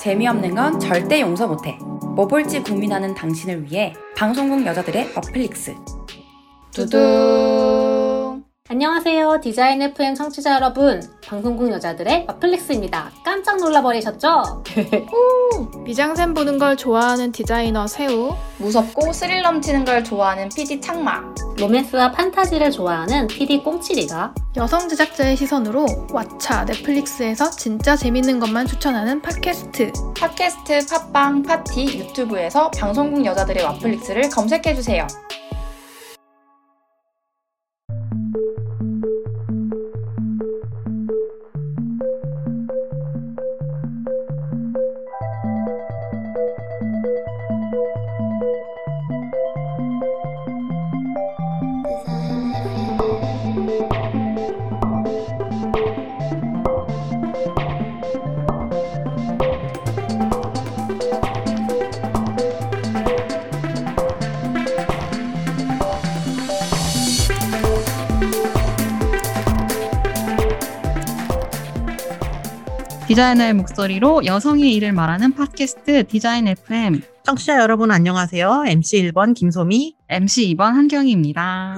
재미없는 건 절대 용서 못해. 뭐 볼지 고민하는 당신을 위해 방송국 여자들의 어플릭스. 두둥. 안녕하세요. 디자인 FM 청취자 여러분. 방송국 여자들의 마플렉스입니다. 깜짝 놀라버리셨죠? 미장센 보는 걸 좋아하는 디자이너 새우. 무섭고 스릴 넘치는 걸 좋아하는 PD 창마. 로맨스와 판타지를 좋아하는 PD 꽁치리가 여성 제작자의 시선으로 왓챠, 넷플릭스에서 진짜 재밌는 것만 추천하는 팟캐스트. 팟캐스트, 팟빵, 파티, 유튜브에서 방송국 여자들의 와플릭스를 검색해주세요. 디자이너의 목소리로 여성의 일을 말하는 팟캐스트 디자인 FM 청취자 여러분 안녕하세요. MC 1번 김소미. MC 2번 한경희입니다.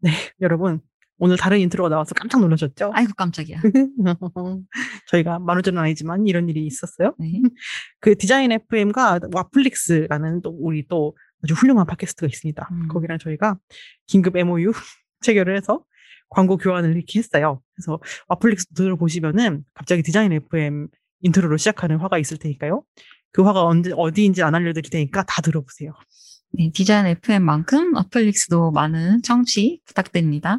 네, 여러분 오늘 다른 인트로가 나와서 깜짝 놀라셨죠? 아이고 깜짝이야. 저희가 만우절은 아니지만 이런 일이 있었어요. 네. 그 디자인 FM과 와플릭스라는 또 우리 또 아주 훌륭한 팟캐스트가 있습니다. 음. 거기랑 저희가 긴급 MOU 체결을 해서 광고 교환을 이렇게 했어요. 그래서 와플릭스 들어보시면은 갑자기 디자인 FM 인트로로 시작하는 화가 있을 테니까요. 그 화가 언제 어디인지 안 알려드릴 테니까 다 들어보세요. 네, 디자인 FM만큼 와플릭스도 많은 청취 부탁드립니다.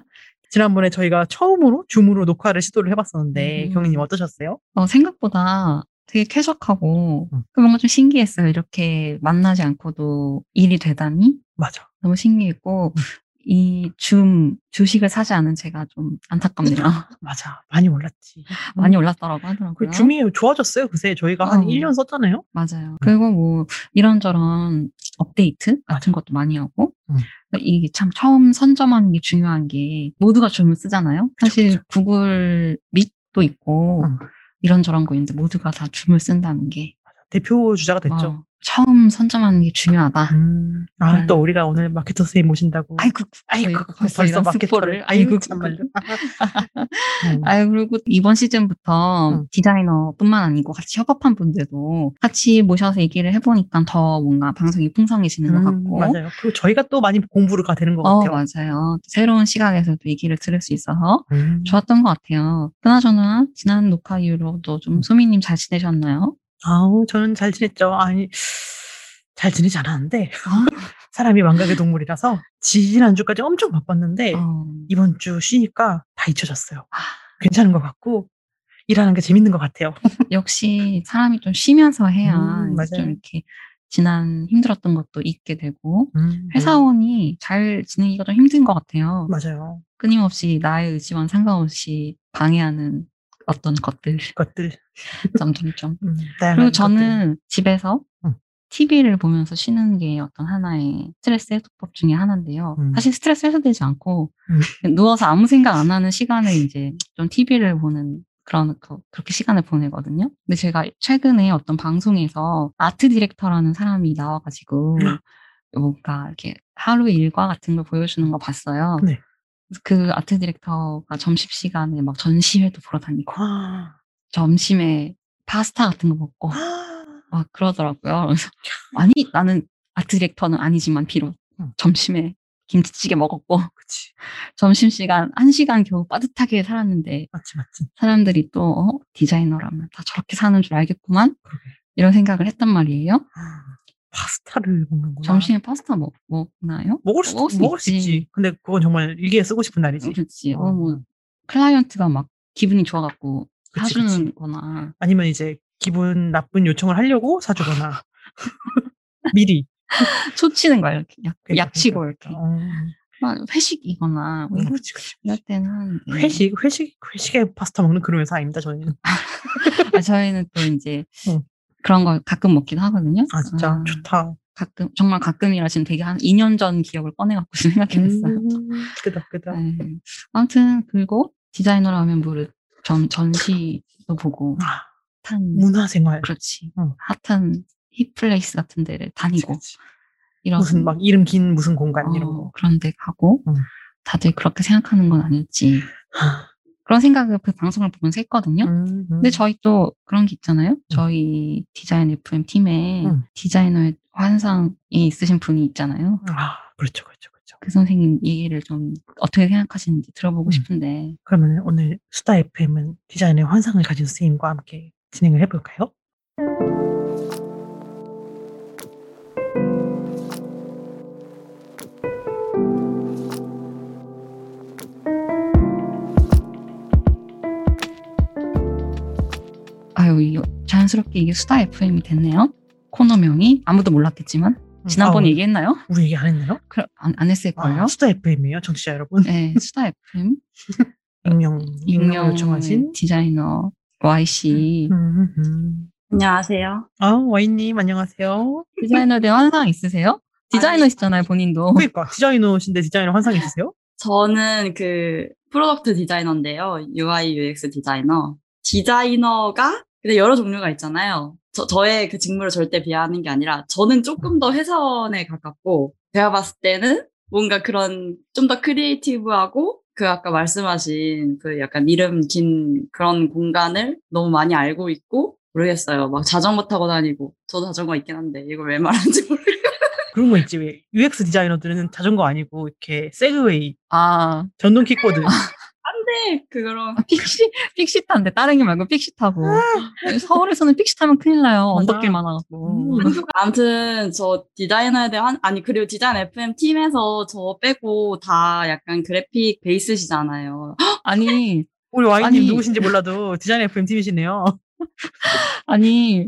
지난번에 저희가 처음으로 줌으로 녹화를 시도를 해봤었는데 음. 경희님 어떠셨어요? 어, 생각보다 되게 쾌적하고 음. 그 뭔가 좀 신기했어요. 이렇게 만나지 않고도 일이 되다니 맞아. 너무 신기했고 음. 이 줌 주식을 사지 않은 제가 좀 안타깝네요. 맞아. 많이 올랐지. 많이 올랐더라고 하더라고요. 그 줌이 좋아졌어요. 그새 저희가 한 어. 1년 썼잖아요. 맞아요. 그리고 뭐 이런저런 업데이트 같은 것도 많이 하고 음. 이게 참 처음 선점하는 게 중요한 게 모두가 줌을 쓰잖아요. 사실 구글 밋도 있고 음. 이런저런 거 있는데 모두가 다 줌을 쓴다는 게 대표 주자가 됐죠. 어, 처음 선점하는 게 중요하다. 음. 아, 네. 또 우리가 오늘 마케터 선생님 모신다고. 아이고, 아이고, 저희가 벌써, 이런 마케터를. 아이고, 아이고, 참말로. 음. 아유, 그리고 이번 시즌부터 음. 디자이너뿐만 아니고 같이 협업한 분들도 같이 모셔서 얘기를 해보니까 더 뭔가 방송이 풍성해지는 것 음, 같고. 맞아요. 그리고 저희가 또 많이 공부가 되는 것 어, 같아요. 맞아요. 새로운 시각에서도 얘기를 들을 수 있어서 음. 좋았던 것 같아요. 그나저나, 지난 녹화 이후로도 좀 음. 소미님 잘 지내셨나요? 아우, 저는 잘 지냈죠. 아니, 잘 지내지 않았는데, 아, 사람이 망각의 동물이라서 지난주까지 엄청 바빴는데, 어, 이번 주 쉬니까 다 잊혀졌어요. 아. 괜찮은 것 같고, 일하는 게 재밌는 것 같아요. 역시 사람이 좀 쉬면서 해야 음. 좀 이렇게 지난 힘들었던 것도 잊게 되고, 음, 회사원이 잘 지내기가 좀 힘든 것 같아요. 맞아요. 끊임없이 나의 의지와는 상관없이 방해하는 어떤 것들, 것들. 점점점. 음, 그리고 것들. 저는 집에서 음. TV를 보면서 쉬는 게 어떤 하나의 스트레스 해소법 중에 하나인데요. 음. 사실 스트레스 해소되지 않고 음. 누워서 아무 생각 안 하는 시간을 이제 좀 TV를 보는 그런 그- 그렇게 시간을 보내거든요. 근데 제가 최근에 어떤 방송에서 아트 디렉터라는 사람이 나와가지고 음. 뭔가 이렇게 하루 일과 같은 걸 보여주는 거 봤어요. 네. 그 아트 디렉터가 점심 시간에 막 전시회도 보러 다니고 아, 점심에 파스타 같은 거 먹고 아, 막 그러더라고요. 그래서 아니 나는 아트 디렉터는 아니지만 비록 음. 점심에 김치찌개 먹었고 그치. 점심 시간 한 시간 겨우 빠듯하게 살았는데 맞지, 맞지. 사람들이 또 어, 디자이너라면 다 저렇게 사는 줄 알겠구만 그러게. 이런 생각을 했단 말이에요. 아, 파스타를 먹는구나. 점심에 파스타 먹, 먹나요? 먹을 수, 먹을 수 먹을 수 있지. 있지. 근데 그건 정말 일기에 쓰고 싶은 날이지. 그렇지. 어, 어. 뭐 클라이언트가 막 기분이 좋아갖고 그치, 사주는 그치. 거나 아니면 이제 기분 나쁜 요청을 하려고 사주거나. 미리. 초치는 거야 이렇게 약, 그러니까, 약치고 그러니까. 이렇게 어. 막 회식이거나 뭐 음, 그렇지, 그렇지. 이럴 때는 한 네. 회식, 회식, 회식에 파스타 먹는 그런 회사 아닙니다, 저희는. 아, 저희는 또 이제 응. 그런 걸 가끔 먹기도 하거든요. 아, 진짜 아, 좋다. 가끔 정말 가끔이라 지금 되게 한 2년 전 기억을 꺼내갖고 생각해냈어요. 음, 끄덕, 끄덕. 네. 아무튼 그리고 디자이너라면 모를 전 전시도 보고 아, 핫한 문화생활. 그렇지. 응. 핫한 힙플레이스 같은 데를 다니고 그치. 이런 무슨 막 이름 긴 무슨 공간 이런 어, 거. 그런 데 가고 응. 다들 그렇게 생각하는 건 아닐지 그런 생각을 그 방송을 보면서 했거든요. 음, 음. 근데 저희 또 그런 게 있잖아요. 저희 디자인 FM 팀에 음. 디자이너의 환상이 있으신 분이 있잖아요. 아, 그렇죠, 그렇죠, 그렇죠. 그 선생님 얘기를 좀 어떻게 생각하시는지 들어보고 음. 싶은데 그러면 오늘 수다 FM은 디자인의 환상을 가진 선생님과 함께 진행을 해볼까요? 자연스럽게 이게 수다 FM이 됐네요. 코너명이 아무도 몰랐겠지만 지난번 아, 얘기했나요? 우리 얘기 안 했나요? 그, 안, 안 했을걸요? 아, 수다 FM이에요, 청취자 여러분. 네, 수다 FM 익명, 익명 요청하신. 디자이너 YC 음, 음. 안녕하세요. 아, 와인님, 안녕하세요. 디자이너에 대한 환상 있으세요? 디자이너시잖아요 본인도. 그러니까, 디자이너신데 디자이너 환상 있으세요? 저는 그 product 디자이너인데요. UI UX 디자이너. 디자이너가 근데 여러 종류가 있잖아요. 저, 저의 그 직무를 절대 비하하는 게 아니라 저는 조금 더 회사원에 가깝고 제가 봤을 때는 뭔가 그런 좀 더 creative하고 그 아까 말씀하신 그 약간 이름 긴 그런 공간을 너무 많이 알고 있고 모르겠어요. 막 자전거 타고 다니고 저도 자전거 있긴 한데 이걸 왜 말하는지 모르겠어요. 그런 거 있지. 왜 UX 디자이너들은 자전거 아니고, 이렇게 세그웨이, 아 전동 킥보드. 안 돼 그거랑 픽시 픽시타인데 다른 게 말고 픽시 타고 서울에서는 픽시 타면 큰일 나요. 언덕길 많아갖고 음. 아무튼 저 디자이너에 대한 아니 그리고 디자인 FM 팀에서 저 빼고 다 약간 그래픽 베이스시잖아요. 아니 우리 와인님 아니. 누구신지 몰라도 디자인 FM 팀이시네요. 아니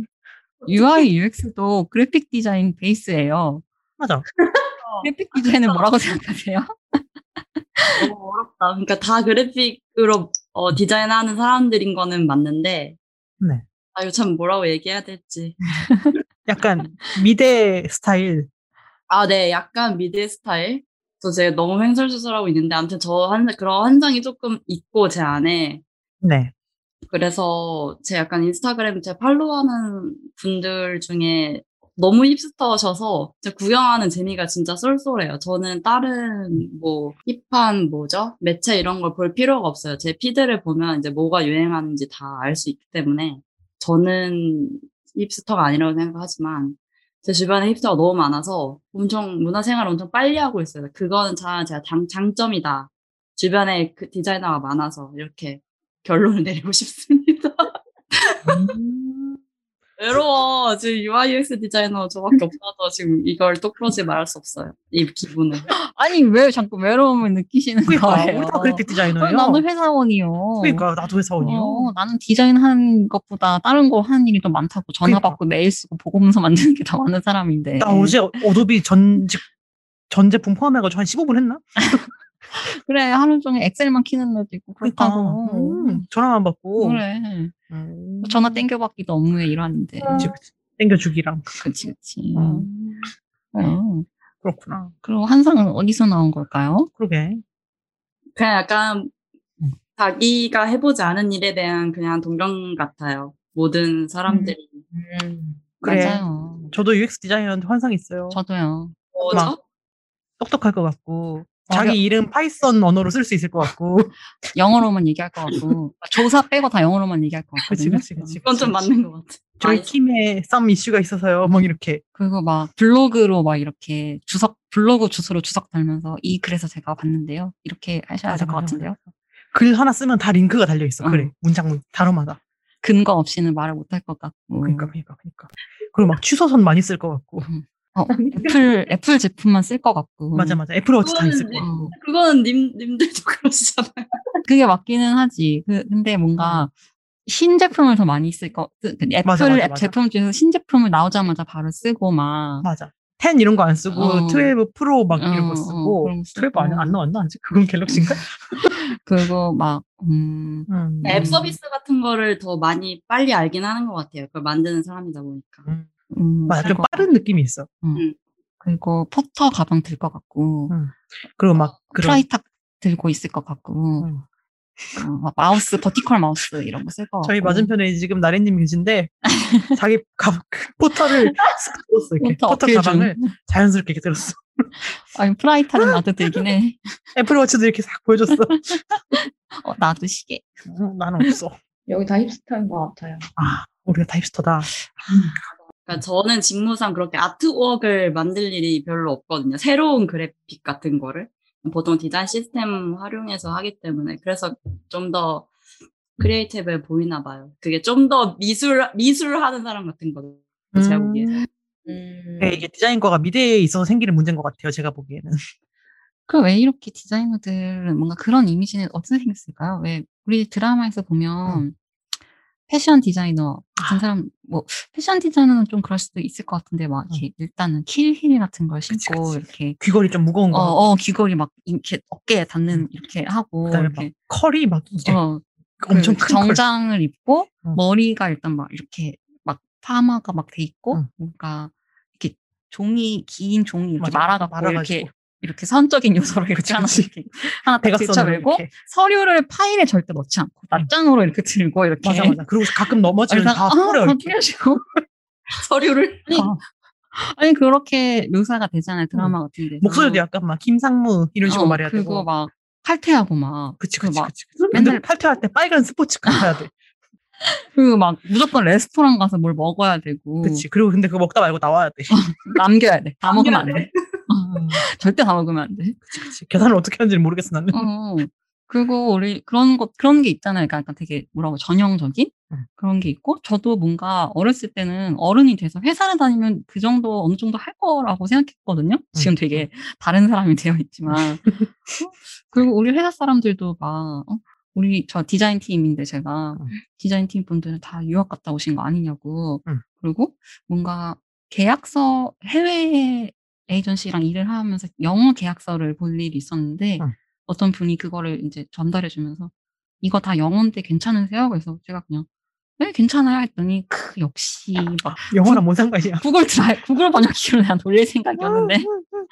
UI UX도 그래픽 디자인 베이스예요 맞아. 그래픽 디자인은 뭐라고 생각하세요? 너무 어렵다. 그러니까 다 그래픽으로 어, 디자인하는 사람들인 거는 맞는데 네. 아 이거 참 뭐라고 얘기해야 될지. 약간 미대 스타일. 아 네, 약간 미대 스타일. 저 제가 너무 횡설수설하고 있는데 아무튼 저 한 그런 한장이 조금 있고 제 안에 네. 그래서 제 약간 인스타그램 제 팔로우하는 분들 중에 너무 힙스터셔서 제 구경하는 재미가 진짜 쏠쏠해요. 저는 다른 뭐 힙한 뭐죠? 매체 이런 걸 볼 필요가 없어요. 제 피드를 보면 이제 뭐가 유행하는지 다 알 수 있기 때문에 저는 힙스터가 아니라고 생각하지만 제 주변에 힙스터가 너무 많아서 엄청 문화생활을 엄청 빨리 하고 있어요. 그거는 자, 제가 장, 장점이다. 주변에 그 디자이너가 많아서 이렇게 결론을 내리고 싶습니다. 음. 외로워. 지금 UI UX 디자이너 저밖에 없어서 지금 이걸 똑부러지 말할 수 없어요. 이 기분을. 아니 왜 자꾸 외로움을 느끼시는 그러니까 거예요? 우리 다 그래픽 어, 디자이너예요. 나도 회사원이요. 그러니까 나도 회사원이요. 어, 나는 디자인 하는 것보다 다른 거 하는 일이 더 많다고 전화 그러니까. 받고 메일 쓰고 보고문서 만드는 게 더 많은 사람인데. 나 어제 어도비 전직 전 제품 포함해가지고 한 15분 했나? 그래 하루 종일 엑셀만 키는 날도 있고 그러니까 그렇다고. 음, 전화만 받고 그래. 음. 전화 땡겨받기도 업무의 일환인데. 그치, 그치. 땡겨주기랑 그치 그치. 음. 어. 그렇구나. 그리고 한상은 어디서 나온 걸까요? 그러게. 그냥 약간 음. 자기가 해보지 않은 일에 대한 그냥 동경 같아요. 모든 사람들이. 그래. 맞아요. 저도 UX 디자이너한테 환상 있어요. 저도요. 뭐죠? 똑똑할 것 같고 어려- 자기 이름 파이썬 언어로 쓸 수 있을 것 같고. 영어로만 얘기할 것 같고 조사 빼고 다 영어로만 얘기할 것 그치 같거든요. 그치 그치. 그건 좀 맞는 것 같아. 저희 팀에 some 이슈가 있어서요. 막 이렇게. 그리고 막 블로그로 막 이렇게 주석 블로그 주소로 주석 달면서 이 글에서 제가 봤는데요. 이렇게 하셔야 될 것 같은데요. 글 하나 쓰면 다 링크가 달려 있어. 어. 그래. 문장 단어마다. 근거 없이는 말을 못할 것 같고. 그러니까 그러니까 그러니까. 그리고 막 취소선 많이 쓸 것 같고. 어, 애플 애플 제품만 쓸 것 같고. 맞아 맞아. 애플워치 다 있을 같고. 어, 그거는 님, 님들도 그러시잖아요. 그게 맞기는 하지. 그, 근데 뭔가 신제품을 더 많이 쓸 거. 그, 그 애플 맞아, 맞아, 앱 맞아. 제품 중에서 신제품을 나오자마자 바로 쓰고 막. 맞아. 10 이런 거 안 쓰고 어. 12 프로 막 이런 어, 거 어, 쓰고 그런 거12 안, 쓰고. 안 나왔나 아직? 그건 갤럭시인가? 그리고 막 음. 음. 앱 서비스 같은 거를 더 많이 빨리 알긴 하는 것 같아요. 그걸 만드는 사람이다 보니까. 음. 음, 맞아. 좀 빠른 느낌이 있어. 그리고 포터 가방 들 것 같고. 음. 그리고 막 그런 프라이탁 들고 있을 것 같고. 음. 어, 마우스, vertical 마우스 이런 거 쓸 거. 저희 맞은편에 지금 나래님 계신데 자기 가, 그 포터를 쓱 들었어 이렇게 포터 포터. 가방을 자연스럽게 이렇게 들었어. 아니, 프라이탁은 나도 들긴 해. 애플워치도 이렇게 싹 보여줬어. 어, 나도 시계. 어, 나는 없어. 여기 다 힙스터인 것 같아요. 아 우리가 다 힙스터다. 그러니까 저는 직무상 그렇게 artwork을 만들 일이 별로 없거든요. 새로운 그래픽 같은 거를. 보통 디자인 시스템 활용해서 하기 때문에. 그래서 좀 더 creative해 보이나 봐요. 그게 좀 더 미술, 미술 하는 사람 같은 거죠. 제가 보기에. 음. 네, 이게 디자인과가 미래에 있어서 생기는 문제인 것 같아요. 제가 보기에는. 그왜 이렇게 디자이너들은 뭔가 그런 이미지는 어떻게 생겼을까요? 왜 우리 드라마에서 보면 패션 디자이너 같은 사람 뭐 패션 디자이너는 좀 그럴 수도 있을 것 같은데 막 이렇게 일단은 킬힐 같은 걸 그치, 신고 그치. 이렇게 귀걸이 좀 무거운 어, 거. 어 귀걸이 막 이렇게 어깨에 닿는 이렇게 하고 이렇게 컬이 막 이제 어, 엄청 그큰 컬. 정장을 입고 어. 머리가 일단 막 이렇게 막 파마가 막 돼 있고 응. 뭔가 이렇게 종이 긴 종이 이렇게. 말아갖고 말아가지고. 이렇게 이렇게 선적인 요소를 이렇게 그치, 하나 이렇게. 서류를 파일에 절대 넣지 않고 낱장으로 이렇게 들고 이렇게 맞아 맞아. 그리고 가끔 넘어지면 다 아. 다 이렇게. 찢어지고 서류를. 아니, 어. 아니 그렇게 묘사가 되잖아요 드라마 같은 데 목소리도 약간 막 김상무 이런 식으로 말해야 그리고 되고. 막 칼퇴하고 막 그치 그 그치 막 그치. 맨날 팔퇴할 때 빨간 스포츠카 타야 돼. 그리고 막 무조건 레스토랑 가서 뭘 먹어야 되고 그치. 그리고 근데 그거 먹다 말고 나와야 돼. 남겨야 돼. 다 먹으면 안 남겨야 돼. 절대 다 먹으면 안 돼. 그치 그치. 계산을 어떻게 하는지 모르겠어 나는. 어. 그리고 우리 그런 것 그런 게 있잖아요. 그러니까 되게 뭐라고 전형적인 응. 그런 게 있고 저도 뭔가 어렸을 때는 어른이 돼서 회사를 다니면 그 정도 어느 정도 할 거라고 생각했거든요. 지금 되게 다른 사람이 되어 있지만 어? 그리고 우리 회사 사람들도 막 어? 우리 저 디자인 팀인데 제가 응. 디자인 팀 분들은 다 유학 갔다 오신 거 아니냐고 응. 그리고 뭔가 계약서 해외 에이전시랑 일을 하면서 영어 계약서를 볼 일이 있었는데 응. 어떤 분이 그거를 이제 전달해 주면서 이거 다 영어인데 괜찮으세요? 그래서 제가 그냥 네 괜찮아요 했더니 크 역시 막 영어랑 뭔 상관이야. 구글 드라이 구글 번역기로 그냥 돌릴 생각이었는데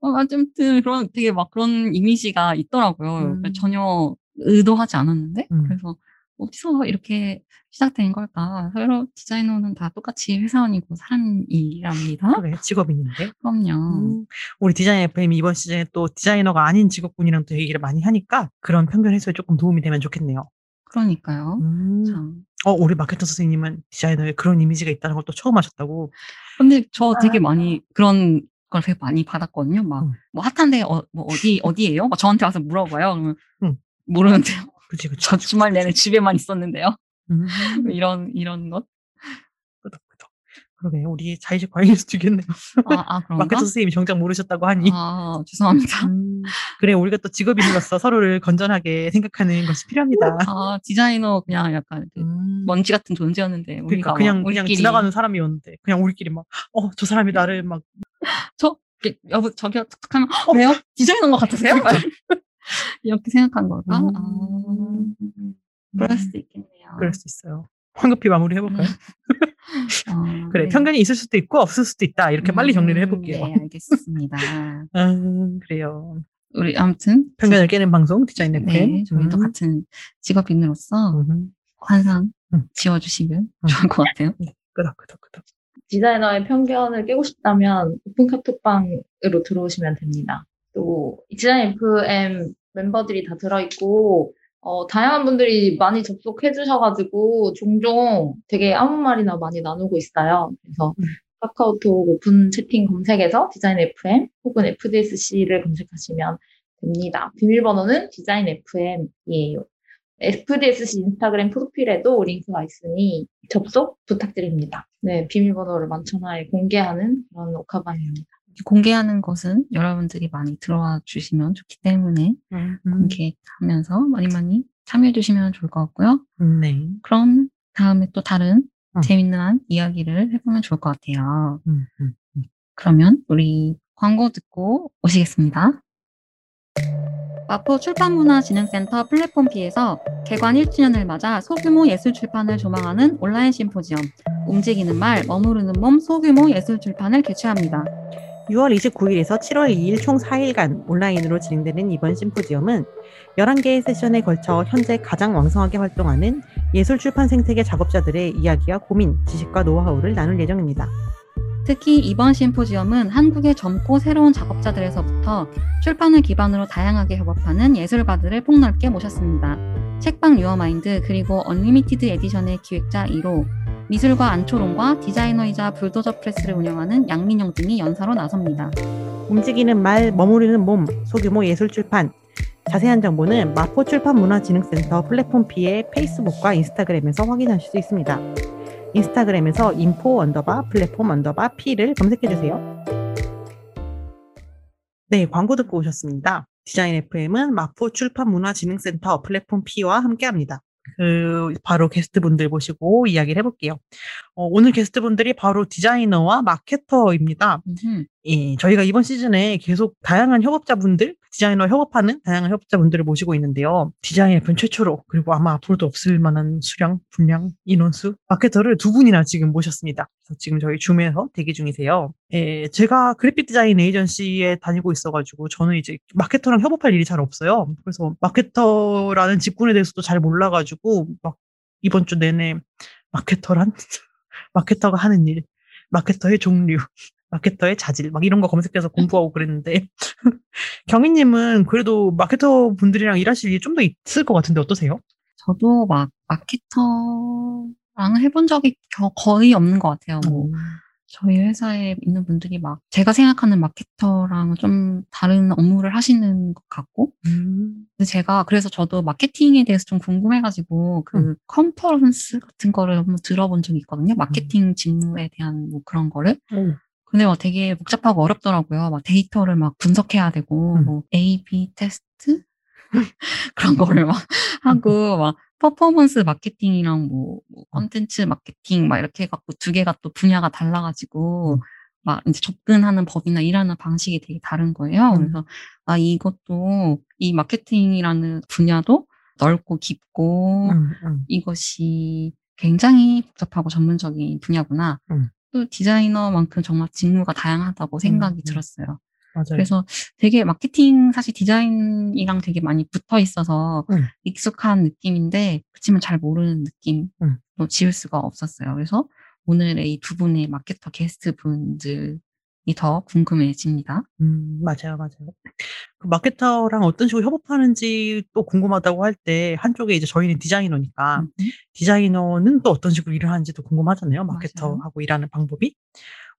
어, 아무튼 그런 되게 막 그런 이미지가 있더라고요. 음. 전혀 의도하지 않았는데 음. 그래서 어디서 이렇게 시작된 걸까? 서로 디자이너는 다 똑같이 회사원이고 사람이랍니다. 그래 직업인인데. 그럼요. 음, 우리 디자인 FM이 이번 시즌에 또 디자이너가 아닌 직업군이랑 또 얘기를 많이 하니까 그런 편견 해소에 조금 도움이 되면 좋겠네요. 그러니까요. 음. 참. 어, 우리 마케터 선생님은 디자이너에 그런 이미지가 있다는 걸 또 처음 하셨다고. 근데 저 되게 많이 그런 걸 되게 많이 받았거든요. 막, 음. 뭐 핫한데, 어, 뭐 어디, 어디에요? 막 저한테 와서 물어봐요. 그러면, 음. 모르는데요. 그치, 그치. 저 주말 내내 집에만 있었는데요. 음, 이런, 이런 것. 끄덕끄덕. 그러게, 우리 자의식 과잉일 수도 있겠네요. 아, 아 그런가? 마케터 선생님이 정작 모르셨다고 하니. 아, 죄송합니다. 음, 그래, 우리가 또 직업인으로서 서로를 건전하게 생각하는 것이 필요합니다. 아, 디자이너 그냥 약간 그 음, 먼지 같은 존재였는데, 그러니까 우리가 그냥, 막 그냥 우리끼리 지나가는 사람이었는데, 그냥 우리끼리 막, 어, 저 사람이 나를 막, 저, 여보, 저기요, 툭툭 하면, 어, 왜요? 디자이너인 것 같으세요? 이렇게 생각한 걸까? 음. 아, 그럴 수도 있겠네요. 그럴 수 있어요. 황급히 마무리 해볼까요? 아, 그래, 네. 편견이 있을 수도 있고, 없을 수도 있다. 이렇게 빨리 정리를 음, 해볼게요. 네, 알겠습니다. 음, 그래요. 우리 아무튼 편견을 깨는 방송, 디자인 FM. 네, 저희도 음, 같은 직업인으로서 음, 환상 음. 지워주시면 음. 좋을 것 같아요. 끄덕, 끄덕, 끄덕. 디자이너의 편견을 깨고 싶다면 오픈 카톡방으로 들어오시면 됩니다. 또 디자인 FM 멤버들이 다 들어있고 어, 다양한 분들이 많이 접속해 주셔가지고 종종 되게 아무 말이나 많이 나누고 있어요. 그래서 음. 카카오톡 오픈 채팅 검색에서 디자인 FM 혹은 FDSC를 검색하시면 됩니다. 비밀번호는 디자인 FM이에요. FDSC 인스타그램 프로필에도 링크가 있으니 접속 부탁드립니다. 네, 비밀번호를 만천하에 공개하는 그런 오카방입니다. 공개하는 것은 여러분들이 많이 들어와 주시면 좋기 때문에 음, 공개하면서 많이 많이 참여해 주시면 좋을 것 같고요. 음, 네. 그럼 다음에 또 다른 음. 재밌는 이야기를 해보면 좋을 것 같아요. 음, 음. 그러면 우리 광고 듣고 오시겠습니다. 마포 출판문화진흥센터 플랫폼 B에서 개관 1주년을 맞아 소규모 예술 출판을 조망하는 온라인 심포지엄 움직이는 말, 머무르는 몸 소규모 예술 출판을 개최합니다. 6월 29일에서 7월 2일 총 4일간 온라인으로 진행되는 이번 심포지엄은 11개의 세션에 걸쳐 현재 가장 왕성하게 활동하는 예술 출판 생태계 작업자들의 이야기와 고민, 지식과 노하우를 나눌 예정입니다. 특히 이번 심포지엄은 한국의 젊고 새로운 작업자들에서부터 출판을 기반으로 다양하게 협업하는 예술가들을 폭넓게 모셨습니다. 책방 유어마인드 그리고 언리미티드 에디션의 기획자 1호, 미술가 안초롱과 디자이너이자 불도저 프레스를 운영하는 양민영 등이 연사로 나섭니다. 움직이는 말, 머무르는 몸, 소규모 예술 출판. 자세한 정보는 마포 출판문화진흥센터 플랫폼 P의 페이스북과 인스타그램에서 확인하실 수 있습니다. 인스타그램에서 info 언더바 플랫폼 언더바 P를 검색해주세요. 네, 광고 듣고 오셨습니다. 디자인 FM은 마포 출판문화진흥센터 플랫폼 P와 함께합니다. 그럼 바로 게스트분들 모시고 이야기를 해볼게요. 어, 오늘 게스트분들이 바로 디자이너와 마케터입니다. 예, 저희가 이번 시즌에 계속 다양한 협업자분들, 디자이너 협업하는 다양한 협업자분들을 모시고 있는데요. 디자인 FM 최초로 그리고 아마 앞으로도 없을 만한 수량, 분량, 인원수, 마케터를 두 분이나 지금 모셨습니다. 지금 저희 줌에서 대기 중이세요. 예, 제가 그래픽 디자인 에이전시에 다니고 있어가지고 저는 이제 마케터랑 협업할 일이 잘 없어요. 그래서 마케터라는 직군에 대해서도 잘 몰라가지고 막 이번 주 내내 마케터란 마케터가 하는 일, 마케터의 종류, 마케터의 자질, 막 이런 거 검색해서 공부하고 그랬는데, 경희님은 그래도 마케터 분들이랑 일하실 일이 좀 더 있을 것 같은데 어떠세요? 저도 막 마케터랑 해본 적이 겨- 거의 없는 것 같아요. 뭐 저희 회사에 있는 분들이 막 제가 생각하는 마케터랑 좀 다른 업무를 하시는 것 같고 음. 근데 제가 그래서 저도 마케팅에 대해서 좀 궁금해가지고 그 음. 컨퍼런스 같은 거를 한번 들어본 적이 있거든요. 마케팅 직무에 대한 뭐 그런 거를. 오. 근데 막 되게 복잡하고 어렵더라고요. 막 데이터를 막 분석해야 되고 음. 뭐 A/B 테스트 그런 거를 막 하고 막 퍼포먼스 마케팅이랑 뭐, 뭐 컨텐츠 마케팅 막 이렇게 해갖고 두 개가 또 분야가 달라가지고 막 이제 접근하는 법이나 일하는 방식이 되게 다른 거예요. 음. 그래서 아 이것도 이 마케팅이라는 분야도 넓고 깊고 음, 음. 이것이 굉장히 복잡하고 전문적인 분야구나. 음. 또 디자이너만큼 정말 직무가 다양하다고 생각이 음. 들었어요. 맞아요. 그래서 되게 마케팅 사실 디자인이랑 되게 많이 붙어 있어서 음. 익숙한 느낌인데 그렇지만 잘 모르는 느낌도 음. 지울 수가 없었어요. 그래서 오늘의 이 두 분의 마케터 게스트 분들이 더 궁금해집니다. 음, 맞아요, 맞아요. 그 마케터랑 어떤 식으로 협업하는지 또 궁금하다고 할 때 한쪽에 이제 저희는 디자이너니까 음. 디자이너는 또 어떤 식으로 일을 하는지도 궁금하잖아요. 마케터하고 일하는 방법이.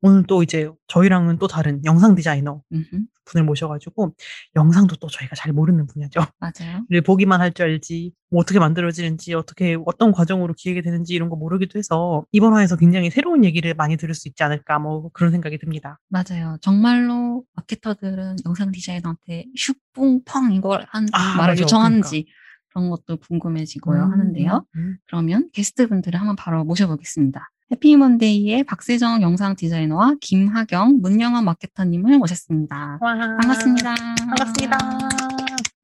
오늘 또 이제 저희랑은 또 다른 영상 디자이너 음흠. 분을 모셔가지고 영상도 또 저희가 잘 모르는 분야죠. 맞아요. 를 보기만 할 줄 알지, 뭐 어떻게 만들어지는지, 어떻게, 어떤 과정으로 기획이 되는지 이런 거 모르기도 해서 이번 화에서 굉장히 새로운 얘기를 많이 들을 수 있지 않을까, 뭐 그런 생각이 듭니다. 맞아요. 정말로 마케터들은 영상 디자이너한테 슈뿡펑 이걸 한 아, 말을 맞아. 요청하는지 그런 것도 궁금해지고요 음, 하는데요. 음. 그러면 게스트분들을 한번 바로 모셔보겠습니다. 해피먼데이의 박세정 영상 디자이너와 김하경, 문영환 마케터님을 모셨습니다. 와, 반갑습니다. 반갑습니다.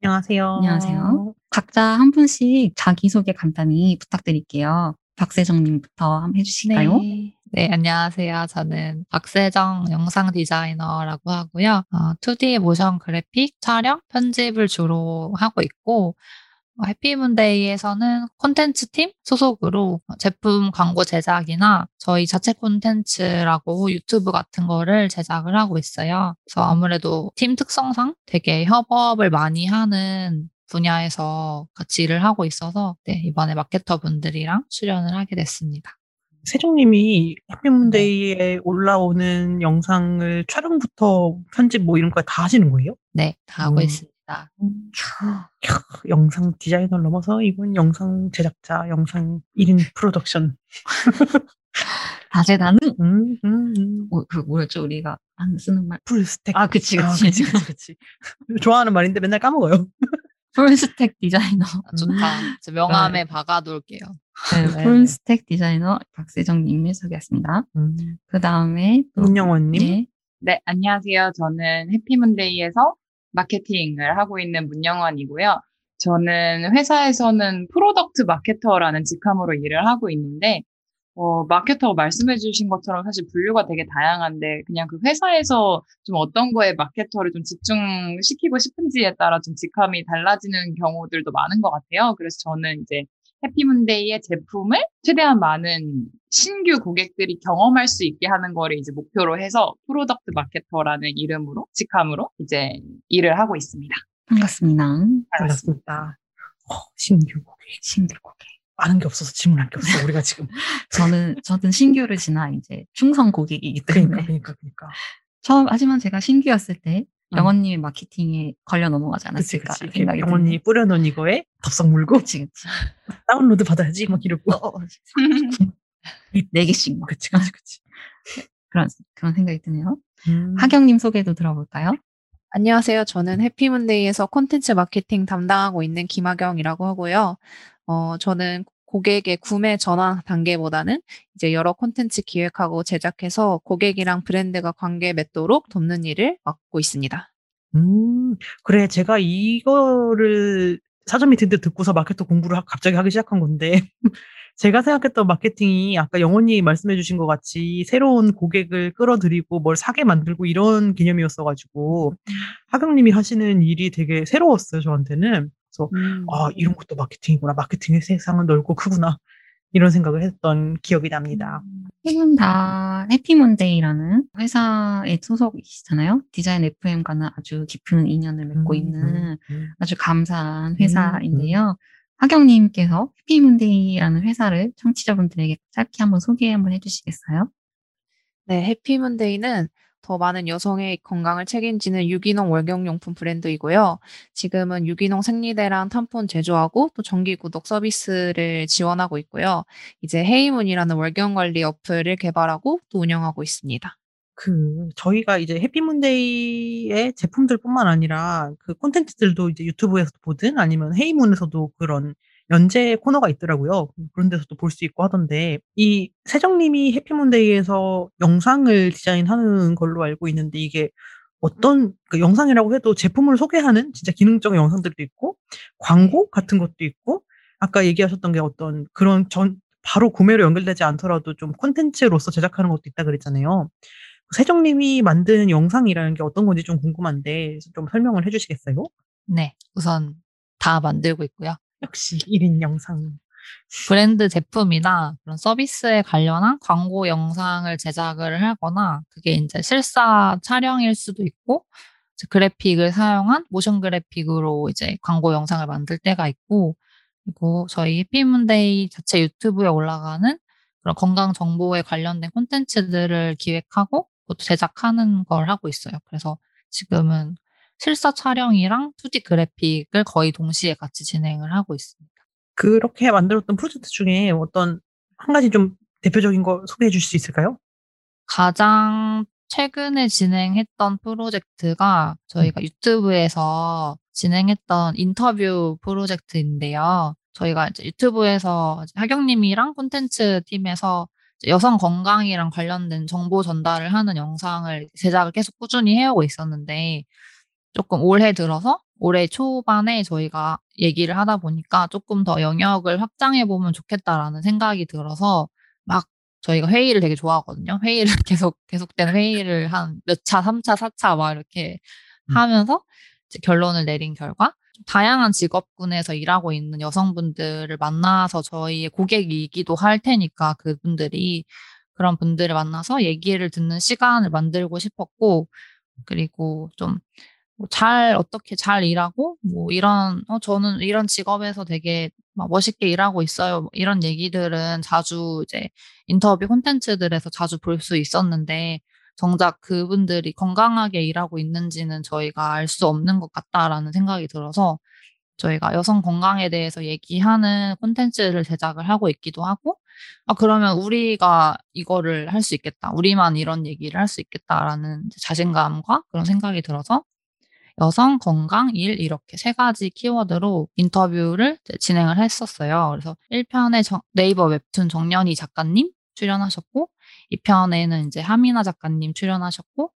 안녕하세요. 안녕하세요. 각자 한 분씩 자기소개 간단히 부탁드릴게요. 박세정님부터 한번 해주실까요? 네. 네, 안녕하세요. 저는 박세정 영상 디자이너라고 하고요. 어, 2D 모션 그래픽, 촬영, 편집을 주로 하고 있고, 어, 해피문데이에서는 콘텐츠 팀 소속으로 제품 광고 제작이나 저희 자체 콘텐츠라고 유튜브 같은 거를 제작을 하고 있어요. 그래서 아무래도 팀 특성상 되게 협업을 많이 하는 분야에서 같이 일을 하고 있어서 네, 이번에 마케터 분들이랑 출연을 하게 됐습니다. 세정님이 해피문데이에 올라오는 영상을 촬영부터 편집 뭐 이런 거 다 하시는 거예요? 네, 다 하고 음. 있습니다. 캬, 영상 디자이너를 넘어서 이분 영상 제작자, 영상 1인 프로덕션. 다재다능? 음, 음, 음. 뭐, 그 뭐였죠? 우리가 안 쓰는 말. full stack. 아, 그치, 아, 그치. 그치, 그치, 그치. 좋아하는 말인데 맨날 까먹어요. full stack 디자이너. 아, 좋다. 저 명함에 박아둘게요. 네, 네, full stack 디자이너 박세정님을 소개했습니다. 음. 그 다음에 또 문영원님. 네, 네, 안녕하세요. 저는 해피문데이에서 마케팅을 하고 있는 문영원이고요. 저는 회사에서는 product 마케터라는 직함으로 일을 하고 있는데, 어, 마케터 말씀해 주신 것처럼 사실 분류가 되게 다양한데 그냥 그 회사에서 좀 어떤 거에 마케터를 좀 집중시키고 싶은지에 따라 좀 직함이 달라지는 경우들도 많은 것 같아요. 그래서 저는 이제 해피문데이의 제품을 최대한 많은 신규 고객들이 경험할 수 있게 하는 거를 이제 목표로 해서 product 마케터라는 이름으로 직함으로 이제 일을 하고 있습니다. 반갑습니다. 반갑습니다. 어, 신규 고객. 신규 고객. 아는 게 없어서 질문할 게 없어. 우리가 지금. 저는 저는 신규를 지나 이제 충성 고객이기 때문에. 그러니까, 그러니까, 그러니까. 처음 하지만 제가 신규였을 때 음. 영원님의 마케팅에 걸려 넘어가지 그치, 않았을까 그치. 생각이 영원히 드네요. 뿌려놓은 이거에 덥석 물고 그치 그치. 다운로드 받아야지 막 이러고. 어, 어, 네 개씩 막 그치, 그치, 그치. 그런 그런 생각이 드네요. 음. 하경님 소개도 들어볼까요? 안녕하세요. 저는 해피문데이에서 콘텐츠 마케팅 담당하고 있는 김하경이라고 하고요. 어, 저는 고객의 구매 전환 단계보다는 이제 여러 콘텐츠 기획하고 제작해서 고객이랑 브랜드가 관계 맺도록 돕는 일을 맡고 있습니다. 음, 그래. 제가 이거를 사전 미팅 때 듣고서 마케터 공부를 하- 갑자기 하기 시작한 건데, 제가 생각했던 마케팅이 아까 영원히 말씀해 주신 것 같이 새로운 고객을 끌어들이고 뭘 사게 만들고 이런 개념이었어가지고, 하경님이 하시는 일이 되게 새로웠어요, 저한테는. 그래서, 음. 아, 이런 것도 마케팅이구나. 마케팅의 세상은 넓고 크구나. 이런 생각을 했던 기억이 납니다. 세분 다 해피몬데이라는 회사에 소속이시잖아요. 디자인 FM과는 아주 깊은 인연을 맺고 음, 있는 음. 아주 감사한 회사인데요. 하경님께서 해피몬데이라는 회사를 청취자분들에게 짧게 한번 소개 한번 해주시겠어요? 네, 해피문데이는 더 많은 여성의 건강을 책임지는 유기농 월경용품 브랜드이고요. 지금은 유기농 생리대랑 탐폰 제조하고 또 정기 구독 서비스를 지원하고 있고요. 이제 헤이문이라는 월경 관리 어플을 개발하고 또 운영하고 있습니다. 그 저희가 이제 해피문데이의 제품들뿐만 아니라 그 콘텐츠들도 이제 유튜브에서도 보든 아니면 헤이문에서도 그런 연재 코너가 있더라고요. 그런 데서도 볼 수 있고 하던데 이 세정님이 해피문데이에서 영상을 디자인하는 걸로 알고 있는데 이게 어떤 그 영상이라고 해도 제품을 소개하는 진짜 기능적인 영상들도 있고 광고 같은 것도 있고 아까 얘기하셨던 게 어떤 그런 전 바로 구매로 연결되지 않더라도 좀 콘텐츠로서 제작하는 것도 있다 그랬잖아요. 세정님이 만드는 영상이라는 게 어떤 건지 좀 궁금한데 좀 설명을 해주시겠어요? 네, 우선 다 만들고 있고요. 역시 1인 영상. 브랜드 제품이나 그런 서비스에 관련한 광고 영상을 제작을 하거나 그게 이제 실사 촬영일 수도 있고 그래픽을 사용한 모션 그래픽으로 이제 광고 영상을 만들 때가 있고 그리고 저희 해피문데이 자체 유튜브에 올라가는 그런 건강 정보에 관련된 콘텐츠들을 기획하고 또 제작하는 걸 하고 있어요. 그래서 지금은 실사 촬영이랑 2D 그래픽을 거의 동시에 같이 진행을 하고 있습니다. 그렇게 만들었던 프로젝트 중에 어떤 한 가지 좀 대표적인 거 소개해 주실 수 있을까요? 가장 최근에 진행했던 프로젝트가 저희가 유튜브에서 진행했던 인터뷰 프로젝트인데요. 저희가 이제 유튜브에서 하경님이랑 콘텐츠 팀에서 여성 건강이랑 관련된 정보 전달을 하는 영상을 제작을 계속 꾸준히 해오고 있었는데 조금 올해 들어서 올해 초반에 저희가 얘기를 하다 보니까 조금 더 영역을 확장해 보면 좋겠다라는 생각이 들어서 막 저희가 회의를 되게 좋아하거든요. 회의를 계속 계속된 회의를 한 몇 차, 3차, 4차 막 이렇게 하면서 이제 결론을 내린 결과 다양한 직업군에서 일하고 있는 여성분들을 만나서 저희의 고객이기도 할 테니까 그분들이 그런 분들을 만나서 얘기를 듣는 시간을 만들고 싶었고 그리고 좀 뭐 잘 어떻게 잘 일하고 뭐 이런 어 저는 이런 직업에서 되게 막 멋있게 일하고 있어요. 뭐 이런 얘기들은 자주 이제 인터뷰 콘텐츠들에서 자주 볼 수 있었는데 정작 그분들이 건강하게 일하고 있는지는 저희가 알 수 없는 것 같다라는 생각이 들어서 저희가 여성 건강에 대해서 얘기하는 콘텐츠를 제작을 하고 있기도 하고 아 그러면 우리가 이거를 할 수 있겠다. 우리만 이런 얘기를 할 수 있겠다라는 자신감과 그런 생각이 들어서 여성, 건강, 일 이렇게 세 가지 키워드로 인터뷰를 진행을 했었어요. 그래서 1편에 네이버 웹툰 정연희 작가님 출연하셨고 2편에는 이제 하미나 작가님 출연하셨고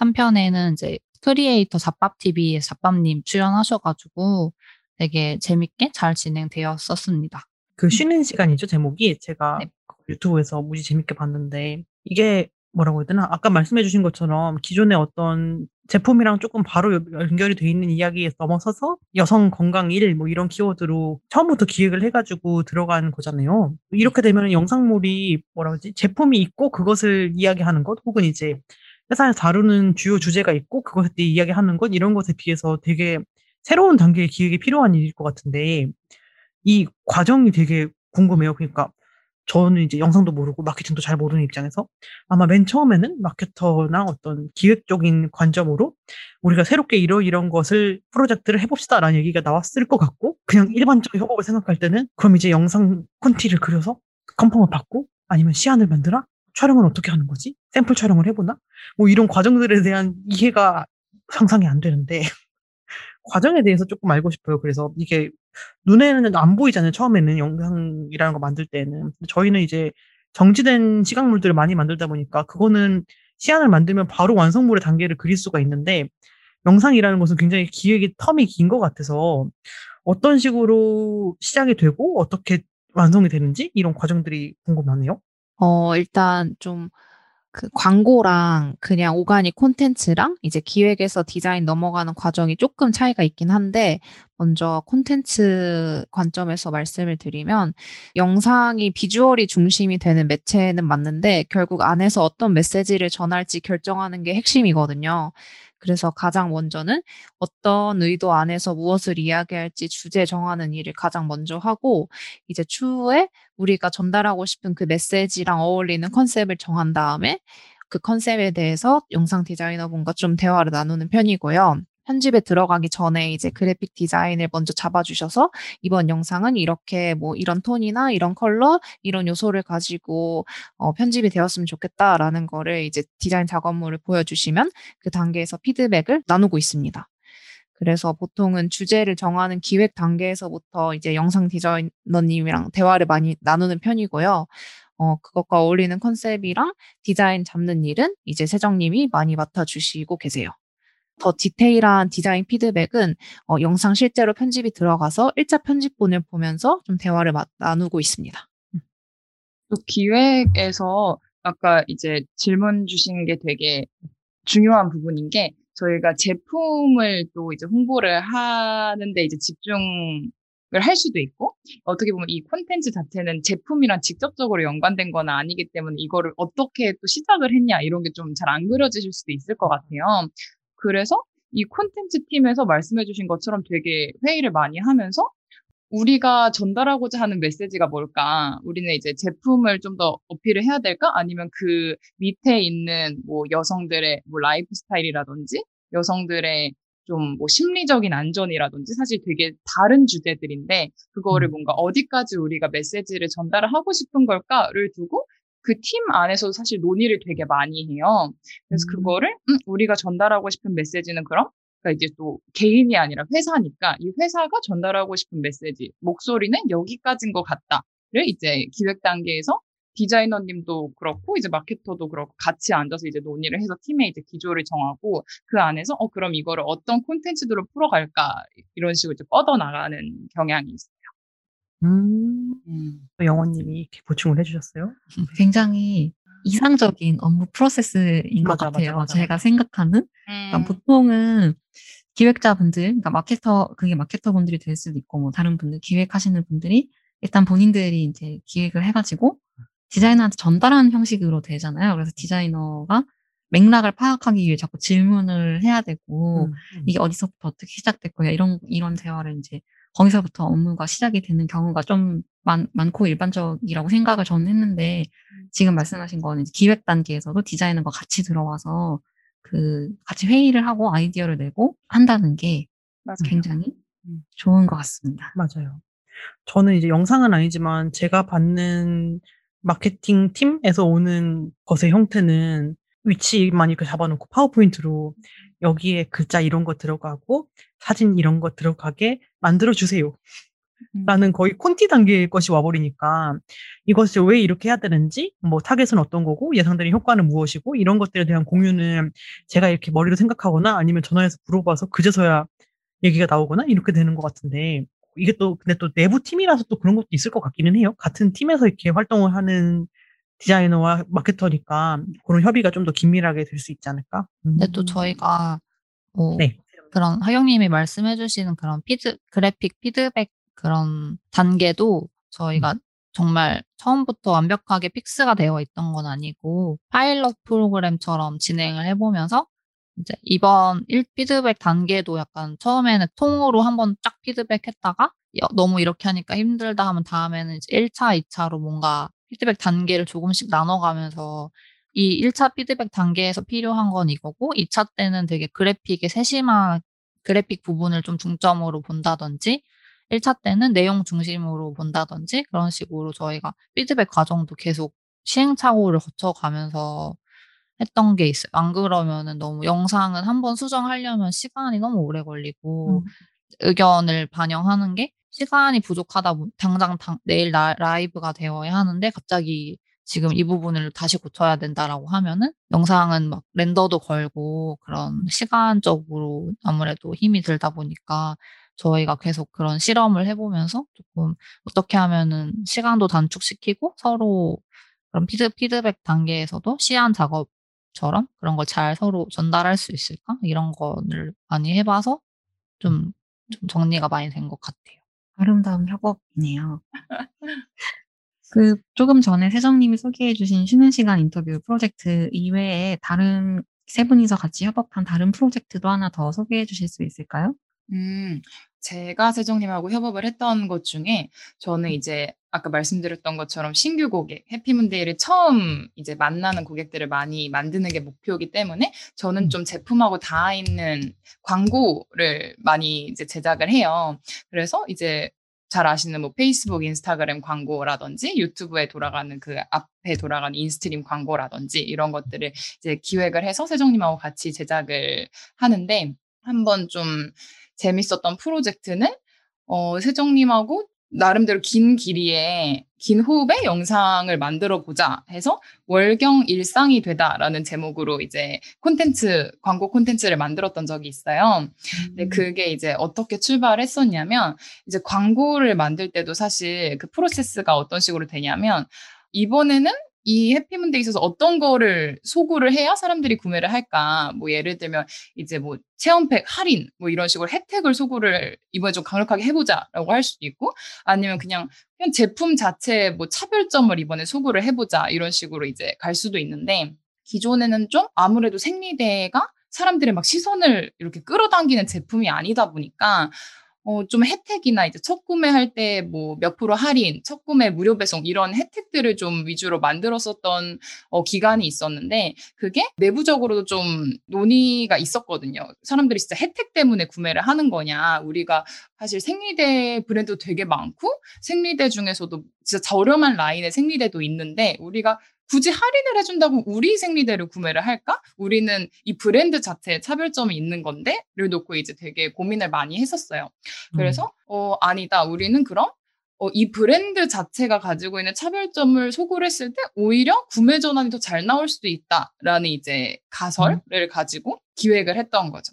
3편에는 이제 크리에이터 잡밥TV의 잡밥님 출연하셔가지고 되게 재밌게 잘 진행되었었습니다. 그 쉬는 시간이죠, 제목이. 제가 네. 유튜브에서 무지 재밌게 봤는데 이게 뭐라고 해야 되나? 아까 말씀해 주신 것처럼 기존의 어떤 제품이랑 조금 바로 연- 연결이 돼 있는 이야기에 넘어서서 여성 건강 일 뭐 이런 키워드로 처음부터 기획을 해가지고 들어간 거잖아요. 이렇게 되면 영상물이 뭐라 그러지? 제품이 있고 그것을 이야기하는 것 혹은 이제 회사에서 다루는 주요 주제가 있고 그것에 대해 이야기하는 것 이런 것에 비해서 되게 새로운 단계의 기획이 필요한 일일 것 같은데 이 과정이 되게 궁금해요. 그러니까 저는 이제 영상도 모르고 마케팅도 잘 모르는 입장에서 아마 맨 처음에는 마케터나 어떤 기획적인 관점으로 우리가 새롭게 이러 이런 것을 프로젝트를 해봅시다라는 얘기가 나왔을 것 같고 그냥 일반적인 협업을 생각할 때는 그럼 이제 영상 콘티를 그려서 컨펌을 받고 아니면 시안을 만들어 촬영은 어떻게 하는 거지? 샘플 촬영을 해보나? 뭐 이런 과정들에 대한 이해가 상상이 안 되는데 과정에 대해서 조금 알고 싶어요. 그래서 이게 눈에는 안 보이잖아요. 처음에는 영상이라는 거 만들 때는. 저희는 이제 정지된 시각물들을 많이 만들다 보니까 그거는 시안을 만들면 바로 완성물의 단계를 그릴 수가 있는데 영상이라는 것은 굉장히 기획의 텀이 긴 것 같아서 어떤 식으로 시작이 되고 어떻게 완성이 되는지 이런 과정들이 궁금하네요. 어, 일단 좀 그 광고랑 그냥 오가닉 콘텐츠랑 이제 기획에서 디자인 넘어가는 과정이 조금 차이가 있긴 한데 먼저 콘텐츠 관점에서 말씀을 드리면 영상이 비주얼이 중심이 되는 매체는 맞는데 결국 안에서 어떤 메시지를 전할지 결정하는 게 핵심이거든요. 그래서 가장 먼저는 어떤 의도 안에서 무엇을 이야기할지 주제 정하는 일을 가장 먼저 하고 이제 추후에 우리가 전달하고 싶은 그 메시지랑 어울리는 컨셉을 정한 다음에 그 컨셉에 대해서 영상 디자이너분과 좀 대화를 나누는 편이고요. 편집에 들어가기 전에 이제 그래픽 디자인을 먼저 잡아주셔서 이번 영상은 이렇게 뭐 이런 톤이나 이런 컬러, 이런 요소를 가지고 어, 편집이 되었으면 좋겠다라는 거를 이제 디자인 작업물을 보여주시면 그 단계에서 피드백을 나누고 있습니다. 그래서 보통은 주제를 정하는 기획 단계에서부터 이제 영상 디자이너님이랑 대화를 많이 나누는 편이고요. 어, 그것과 어울리는 컨셉이랑 디자인 잡는 일은 이제 세정님이 많이 맡아주시고 계세요. 더 디테일한 디자인 피드백은 어, 영상 실제로 편집이 들어가서 1차 편집본을 보면서 좀 대화를 마- 나누고 있습니다. 또 기획에서 아까 이제 질문 주신 게 되게 중요한 부분인 게 저희가 제품을 또 이제 홍보를 하는데 이제 집중 을 할 수도 있고 어떻게 보면 이 콘텐츠 자체는 제품이랑 직접적으로 연관된 건 아니기 때문에 이거를 어떻게 또 시작을 했냐 이런 게 좀 잘 안 그려지실 수도 있을 것 같아요. 그래서 이 콘텐츠 팀에서 말씀해 주신 것처럼 되게 회의를 많이 하면서 우리가 전달하고자 하는 메시지가 뭘까? 우리는 이제 제품을 좀 더 어필을 해야 될까? 아니면 그 밑에 있는 뭐 여성들의 뭐 라이프 스타일이라든지 여성들의 좀 뭐 심리적인 안전이라든지 사실 되게 다른 주제들인데 그거를 뭔가 어디까지 우리가 메시지를 전달을 하고 싶은 걸까를 두고 그 팀 안에서 사실 논의를 되게 많이 해요. 그래서 그거를 음, 우리가 전달하고 싶은 메시지는 그럼 그러니까 이제 또 개인이 아니라 회사니까 이 회사가 전달하고 싶은 메시지, 목소리는 여기까지인 것 같다를 이제 기획 단계에서 디자이너님도 그렇고 이제 마케터도 그렇고 같이 앉아서 이제 논의를 해서 팀의 이제 기조를 정하고 그 안에서 어 그럼 이거를 어떤 콘텐츠들로 풀어갈까 이런 식으로 이제 뻗어 나가는 경향이 있어요. 음, 또 영원님이 이렇게 보충을 해주셨어요. 굉장히 이상적인 업무 프로세스인 것 맞아, 맞아, 같아요. 맞아, 제가 생각하는. 그러니까 보통은 기획자분들, 그러니까 마케터, 그게 마케터분들이 될 수도 있고, 뭐 다른 분들, 기획하시는 분들이 일단 본인들이 이제 기획을 해가지고 디자이너한테 전달하는 형식으로 되잖아요. 그래서 디자이너가 맥락을 파악하기 위해 자꾸 질문을 해야 되고, 음, 이게 어디서부터 어떻게 시작됐고, 이런, 이런 대화를 이제 거기서부터 업무가 시작이 되는 경우가 좀 많, 많고 일반적이라고 생각을 저는 했는데, 지금 말씀하신 거는 기획 단계에서도 디자이너가 같이 들어와서 그 같이 회의를 하고 아이디어를 내고 한다는 게 맞아요. 굉장히 좋은 것 같습니다. 맞아요. 저는 이제 영상은 아니지만 제가 받는 마케팅 팀에서 오는 것의 형태는 위치만 이렇게 잡아놓고 파워포인트로 여기에 글자 이런 거 들어가고 사진 이런 거 들어가게 만들어 주세요. 라는 거의 콘티 단계의 것이 와버리니까 이것을 왜 이렇게 해야 되는지 뭐 타겟은 어떤 거고 예상되는 효과는 무엇이고 이런 것들에 대한 공유는 제가 이렇게 머리로 생각하거나 아니면 전화해서 물어봐서 그제서야 얘기가 나오거나 이렇게 되는 것 같은데 이게 또 근데 또 내부 팀이라서 또 그런 것도 있을 것 같기는 해요. 같은 팀에서 이렇게 활동을 하는 디자이너와 마케터니까 그런 협의가 좀 더 긴밀하게 될 수 있지 않을까? 근데 또 음. 저희가 뭐 네. 그런 하경님이 말씀해주시는 그런 피드 그래픽 피드백 그런 단계도 저희가 정말 처음부터 완벽하게 fix가 되어 있던 건 아니고 파일럿 프로그램처럼 진행을 해보면서 이제 이번 1 피드백 단계도 약간 처음에는 통으로 한번 쫙 피드백 했다가 여- 너무 이렇게 하니까 힘들다 하면 다음에는 이제 1차, 2차로 뭔가 피드백 단계를 조금씩 나눠가면서 이 1차 피드백 단계에서 필요한 건 이거고 2차 때는 되게 그래픽의 세심한 그래픽 부분을 좀 중점으로 본다든지 1차 때는 내용 중심으로 본다든지 그런 식으로 저희가 피드백 과정도 계속 시행착오를 거쳐가면서 했던 게 있어요. 안 그러면은 너무 영상은 한번 수정하려면 시간이 너무 오래 걸리고 의견을 반영하는 게 시간이 부족하다 보니 당장 당- 내일 라, 라이브가 되어야 하는데 갑자기 지금 이 부분을 다시 고쳐야 된다라고 하면은 영상은 막 렌더도 걸고 그런 시간적으로 아무래도 힘이 들다 보니까 저희가 계속 그런 실험을 해보면서 조금 어떻게 하면은 시간도 단축시키고 서로 그런 피드, 피드백 단계에서도 시안 작업처럼 그런 걸 잘 서로 전달할 수 있을까? 이런 거를 많이 해봐서 좀, 좀 정리가 많이 된 것 같아요. 아름다운 협업이네요. 그 조금 전에 세정님이 소개해 주신 쉬는 시간 인터뷰 프로젝트 이외에 다른 세 분이서 같이 협업한 다른 프로젝트도 하나 더 소개해 주실 수 있을까요? 음, 제가 세정님하고 협업을 했던 것 중에 저는 이제 아까 말씀드렸던 것처럼 신규 고객, 해피문데이를 처음 이제 만나는 고객들을 많이 만드는 게 목표이기 때문에 저는 좀 제품하고 닿아 있는 광고를 많이 이제 제작을 해요. 그래서 이제 잘 아시는 뭐 페이스북, 인스타그램 광고라든지 유튜브에 돌아가는 그 앞에 돌아가는 instream 광고라든지 이런 것들을 이제 기획을 해서 세정님하고 같이 제작을 하는데 한번 좀 재밌었던 프로젝트는 어, 세정님하고 나름대로 긴 길이의 긴 호흡의 영상을 만들어 보자 해서 월경 일상이 되다라는 제목으로 이제 콘텐츠 광고 콘텐츠를 만들었던 적이 있어요. 근데 그게 이제 어떻게 출발했었냐면 이제 광고를 만들 때도 사실 그 프로세스가 어떤 식으로 되냐면 이번에는 이 해피문데에 있어서 어떤 거를 소구를 해야 사람들이 구매를 할까? 뭐 예를 들면 이제 뭐 체험팩 할인 뭐 이런 식으로 혜택을 소구를 이번에 좀 강력하게 해보자라고 할 수도 있고 아니면 그냥 그냥 제품 자체 뭐 차별점을 이번에 소구를 해보자 이런 식으로 이제 갈 수도 있는데 기존에는 좀 아무래도 생리대가 사람들의 막 시선을 이렇게 끌어당기는 제품이 아니다 보니까 어, 좀 혜택이나 이제 첫 구매할 때 뭐 몇 프로 할인, 첫 구매 무료 배송 이런 혜택들을 좀 위주로 만들었었던 어, 기간이 있었는데 그게 내부적으로도 좀 논의가 있었거든요. 사람들이 진짜 혜택 때문에 구매를 하는 거냐. 우리가 사실 생리대 브랜드 되게 많고 생리대 중에서도 진짜 저렴한 라인의 생리대도 있는데 우리가 굳이 할인을 해준다고 우리 생리대를 구매를 할까? 우리는 이 브랜드 자체에 차별점이 있는 건데?를 놓고 이제 되게 고민을 많이 했었어요. 그래서, 어, 아니다. 우리는 그럼, 어, 이 브랜드 자체가 가지고 있는 차별점을 소구를 했을 때 오히려 구매 전환이 더 잘 나올 수도 있다라는 이제 가설을 가지고 기획을 했던 거죠.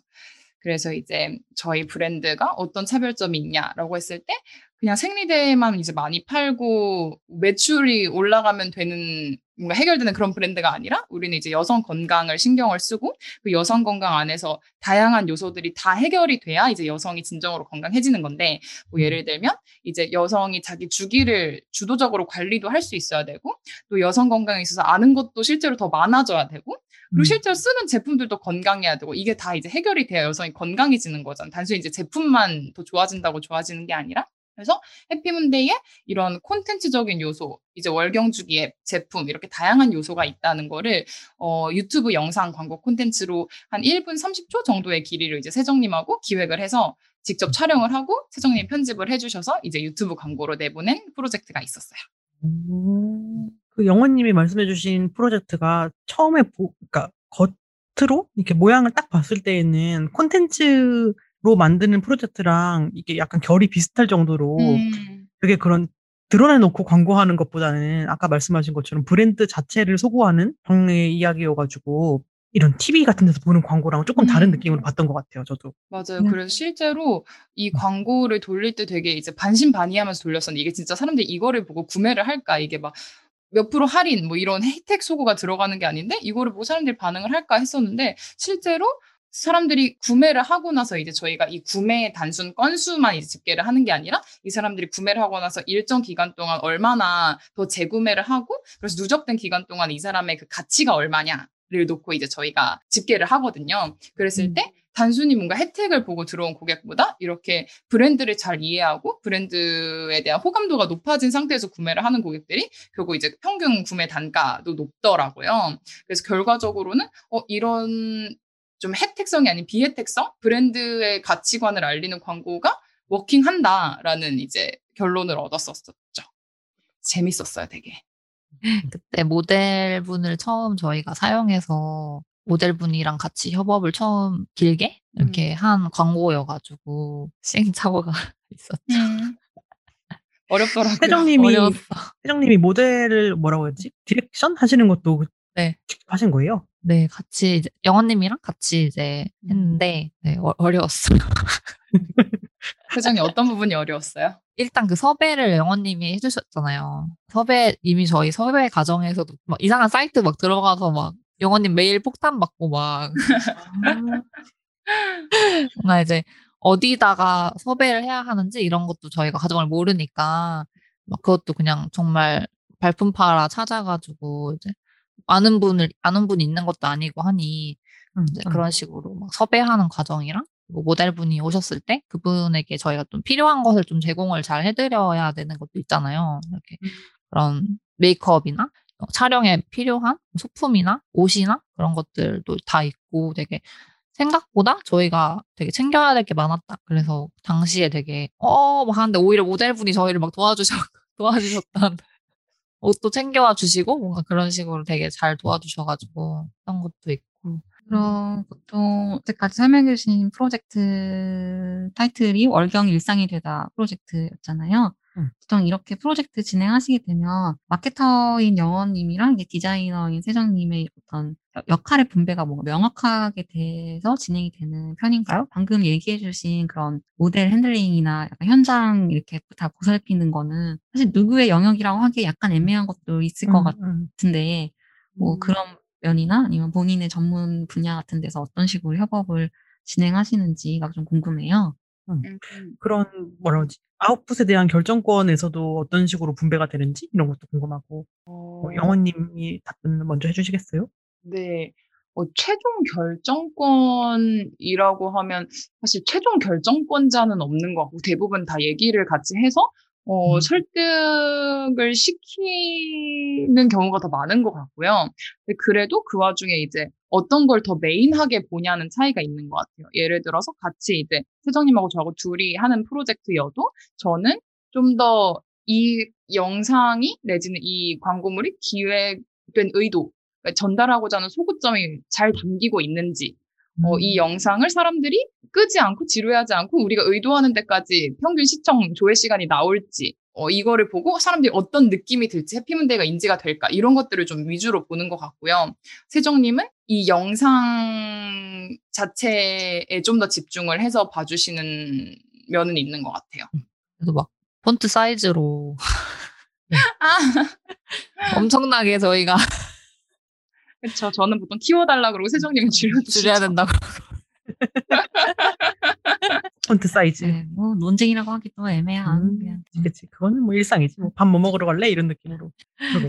그래서 이제 저희 브랜드가 어떤 차별점이 있냐라고 했을 때 그냥 생리대만 이제 많이 팔고 매출이 올라가면 되는 뭔가 해결되는 그런 브랜드가 아니라 우리는 이제 여성 건강을 신경을 쓰고 그 여성 건강 안에서 다양한 요소들이 다 해결이 돼야 이제 여성이 진정으로 건강해지는 건데 뭐 예를 들면 이제 여성이 자기 주기를 주도적으로 관리도 할 수 있어야 되고 또 여성 건강에 있어서 아는 것도 실제로 더 많아져야 되고 그리고 실제로 쓰는 제품들도 건강해야 되고 이게 다 이제 해결이 돼야 여성이 건강해지는 거잖아. 단순히 이제 제품만 더 좋아진다고 좋아지는 게 아니라 그래서 해피문데이에 이런 콘텐츠적인 요소, 이제 월경주기의 제품 이렇게 다양한 요소가 있다는 거를 어, 유튜브 영상 광고 콘텐츠로 한 1분 30초 정도의 길이를 이제 세정님하고 기획을 해서 직접 촬영을 하고 세정님 편집을 해주셔서 이제 유튜브 광고로 내보낸 프로젝트가 있었어요. 그 영원님이 말씀해주신 프로젝트가 처음에 보, 그러니까 겉으로 이렇게 모양을 딱 봤을 때에는 콘텐츠로 만드는 프로젝트랑 이게 약간 결이 비슷할 정도로 음. 되게 그런 드러내놓고 광고하는 것보다는 아까 말씀하신 것처럼 브랜드 자체를 소구하는 형의 이야기여가지고 이런 TV 같은 데서 보는 광고랑 조금 다른 음. 느낌으로 봤던 것 같아요, 저도. 맞아요. 음. 그래서 실제로 이 광고를 돌릴 때 되게 이제 반신반의하면서 돌렸었는데 이게 진짜 사람들이 이거를 보고 구매를 할까? 이게 막 몇 프로 할인 뭐 이런 혜택 소고가 들어가는 게 아닌데 이거를 뭐 사람들이 반응을 할까 했었는데 실제로 사람들이 구매를 하고 나서 이제 저희가 이 구매의 단순 건수만 이제 집계를 하는 게 아니라 이 사람들이 구매를 하고 나서 일정 기간 동안 얼마나 더 재구매를 하고 그래서 누적된 기간 동안 이 사람의 그 가치가 얼마냐를 놓고 이제 저희가 집계를 하거든요. 그랬을 때 단순히 뭔가 혜택을 보고 들어온 고객보다 이렇게 브랜드를 잘 이해하고 브랜드에 대한 호감도가 높아진 상태에서 구매를 하는 고객들이 결국 이제 평균 구매 단가도 높더라고요. 그래서 결과적으로는 어 이런 좀 혜택성이 아닌 비혜택성 브랜드의 가치관을 알리는 광고가 워킹한다라는 이제 결론을 얻었었죠. 재밌었어요, 되게. 그때 모델분을 처음 저희가 사용해서 모델분이랑 같이 협업을 처음 길게 이렇게 한 광고여가지고 시행착오가 있었죠. 음. 어렵더라고요. 회장님이 어려웠어. 세정님이 모델을 뭐라고 했지? direction 하시는 것도 네. 직접 하신 거예요? 네, 같이 이제 영원님이랑 같이 이제 했는데 네, 어, 어려웠어요. 세정님 어떤 부분이 어려웠어요? 일단 그 섭외를 영원님이 해주셨잖아요. 섭외 이미 저희 섭외 과정에서도 막 이상한 사이트 막 들어가서 막 영원님 메일 폭탄 받고 막 뭔가 이제 어디다가 섭외를 해야 하는지 이런 것도 저희가 과정을 모르니까 막 그것도 그냥 정말 발품 팔아 찾아가지고 이제 아는 분을 아는 분이 있는 것도 아니고 하니 이제 그런 식으로 막 섭외하는 과정이랑 뭐 모델분이 오셨을 때 그분에게 저희가 좀 필요한 것을 좀 제공을 잘 해드려야 되는 것도 있잖아요. 이렇게 그런 메이크업이나 어, 촬영에 필요한 소품이나 옷이나 그런 것들도 다 있고 되게 생각보다 저희가 되게 챙겨야 될 게 많았다. 그래서 당시에 되게 어 막 하는데 오히려 모델분이 저희를 막 도와주셨 도와주셨던 옷도 챙겨와 주시고 뭔가 그런 식으로 되게 잘 도와주셔가지고 그런 것도 있고 그럼 보통 이때까지 설명해 주신 프로젝트 타이틀이 월경 일상이 되다 프로젝트였잖아요. 음. 보통 이렇게 프로젝트 진행하시게 되면 마케터인 영원님이랑 디자이너인 세정님의 어떤 역할의 분배가 뭔가 명확하게 돼서 진행이 되는 편인가요? 방금 얘기해 주신 그런 모델 handling이나 약간 현장 이렇게 다 보살피는 거는 사실 누구의 영역이라고 하기에 약간 애매한 것도 있을 것 음, 같 음. 같은데 뭐 그런 면이나 아니면 본인의 전문 분야 같은 데서 어떤 식으로 협업을 진행하시는지가 좀 궁금해요. 음. 그런 뭐라 그러지? 아웃풋에 대한 결정권에서도 어떤 식으로 분배가 되는지 이런 것도 궁금하고 뭐 영원님이 답변을 먼저 해주시겠어요? 네. 어, 최종 결정권이라고 하면 사실 최종 결정권자는 없는 것 같고 대부분 다 얘기를 같이 해서 어, 설득을 시키는 경우가 더 많은 것 같고요. 그래도 그 와중에 이제 어떤 걸 더 메인하게 보냐는 차이가 있는 것 같아요. 예를 들어서 같이 이제 세정님하고 저하고 둘이 하는 프로젝트여도 저는 좀 더 이 영상이 내지는 이 광고물이 기획된 의도, 그러니까 전달하고자 하는 소구점이 잘 담기고 있는지, 어, 이 영상을 사람들이 끄지 않고 지루해하지 않고 우리가 의도하는 데까지 평균 시청 조회 시간이 나올지, 어, 이거를 보고 사람들이 어떤 느낌이 들지, 해피문데이가 인지가 될까, 이런 것들을 좀 위주로 보는 것 같고요. 세정님은 이 영상 자체에 좀 더 집중을 해서 봐주시는 면은 있는 것 같아요. 그래서 막 폰트 사이즈로 아, 엄청나게 저희가 그렇죠. 저는 보통 키워달라 그러고 세정님은 줄여주시죠. 줄여야 된다고. 폰트 사이즈. 네, 뭐 논쟁이라고 하기도 애매한 음, 그냥 그치. 그거는 뭐 일상이지. 뭐 밥 뭐 먹으러 갈래? 이런 느낌으로.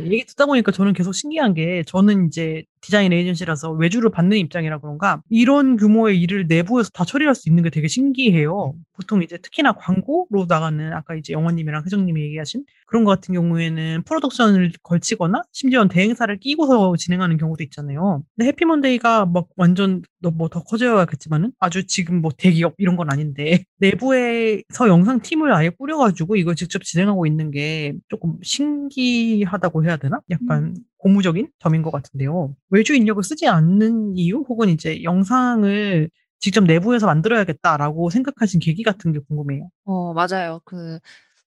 얘기 듣다 보니까 저는 계속 신기한 게 저는 이제 디자인 에이전시라서 외주를 받는 입장이라 그런가 이런 규모의 일을 내부에서 다 처리할 수 있는 게 되게 신기해요. 보통 이제 특히나 광고로 나가는 아까 이제 영원님이랑 혜정님이 얘기하신 그런 거 같은 경우에는 프로덕션을 걸치거나 심지어는 대행사를 끼고서 진행하는 경우도 있잖아요. 근데 해피먼데이가 막 완전 뭐 더 커져야겠지만은 아주 지금 뭐 대기업 이런 건 아닌데 내부에서 영상 팀을 아예 꾸려가지고 이걸 직접 진행하고 있는 게 조금 신기하다고 해야 되나? 약간 고무적인 점인 것 같은데요. 외주 인력을 쓰지 않는 이유 혹은 이제 영상을 직접 내부에서 만들어야겠다라고 생각하신 계기 같은 게 궁금해요. 어, 맞아요. 그,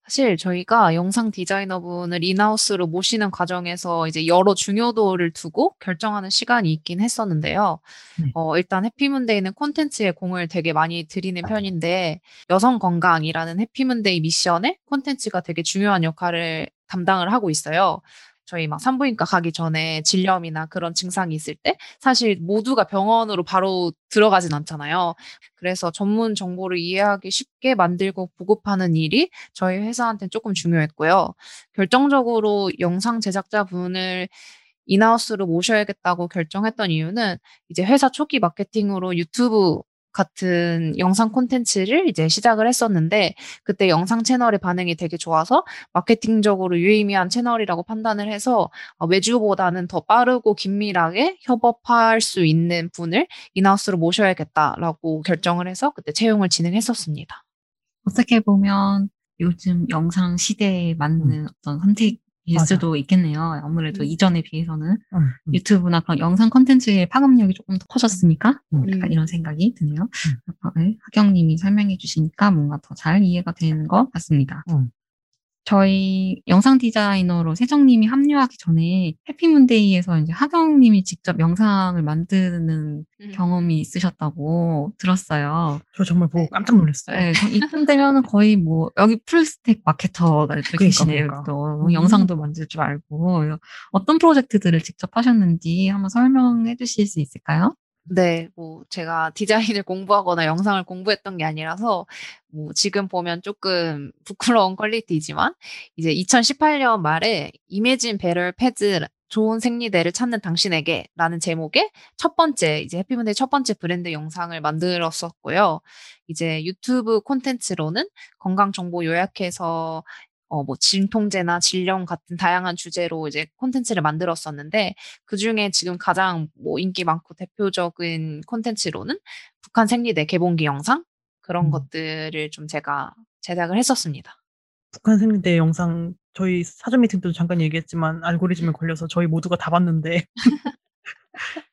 사실 저희가 영상 디자이너분을 인하우스로 모시는 과정에서 이제 여러 중요도를 두고 결정하는 시간이 있긴 했었는데요. 네. 어, 일단 해피문데이는 콘텐츠에 공을 되게 많이 들이는 편인데, 여성 건강이라는 해피문데이 미션에 콘텐츠가 되게 중요한 역할을 담당을 하고 있어요. 저희 막 산부인과 가기 전에 질염이나 그런 증상이 있을 때 사실 모두가 병원으로 바로 들어가진 않잖아요. 그래서 전문 정보를 이해하기 쉽게 만들고 보급하는 일이 저희 회사한테는 조금 중요했고요. 결정적으로 영상 제작자분을 인하우스로 모셔야겠다고 결정했던 이유는 이제 회사 초기 마케팅으로 유튜브 같은 영상 콘텐츠를 이제 시작을 했었는데 그때 영상 채널의 반응이 되게 좋아서 마케팅적으로 유의미한 채널이라고 판단을 해서 어, 외주보다는 더 빠르고 긴밀하게 협업할 수 있는 분을 인하우스로 모셔야겠다라고 결정을 해서 그때 채용을 진행했었습니다. 어떻게 보면 요즘 영상 시대에 맞는 어떤 선택 일 맞아. 수도 있겠네요. 아무래도 음. 이전에 비해서는 음, 음. 유튜브나 그런 영상 콘텐츠의 파급력이 조금 더 커졌으니까 음. 약간 이런 생각이 드네요. 네, 하경님이 설명해 주시니까 뭔가 더 잘 이해가 되는 것 같습니다. 음. 저희 영상 디자이너로 세정님이 합류하기 전에 해피문데이에서 이제 하경님이 직접 영상을 만드는 음. 경험이 있으셨다고 들었어요. 저 정말 보고 깜짝 놀랐어요. 네, 저 이쯤 되면은 거의 뭐 여기 풀스택 마케터가 또 그러니까, 계시네요. 그러니까. 또 음. 영상도 만들 줄 알고 어떤 프로젝트들을 직접 하셨는지 한번 설명해 주실 수 있을까요? 네, 뭐 제가 디자인을 공부하거나 영상을 공부했던 게 아니라서 뭐 지금 보면 조금 부끄러운 quality지만 이제 2018년 말에 Imagine Better Pads 좋은 생리대를 찾는 당신에게라는 제목의 첫 번째 이제 해피문데이 첫 번째 브랜드 영상을 만들었었고요. 이제 유튜브 콘텐츠로는 건강 정보 요약해서 어, 뭐, 진통제나 질염 같은 다양한 주제로 이제 콘텐츠를 만들었었는데, 그 중에 지금 가장 뭐 인기 많고 대표적인 콘텐츠로는 북한 생리대 개봉기 영상? 그런 음. 것들을 좀 제가 제작을 했었습니다. 북한 생리대 영상 저희 사전 미팅 때도 잠깐 얘기했지만 알고리즘에 걸려서 저희 모두가 다 봤는데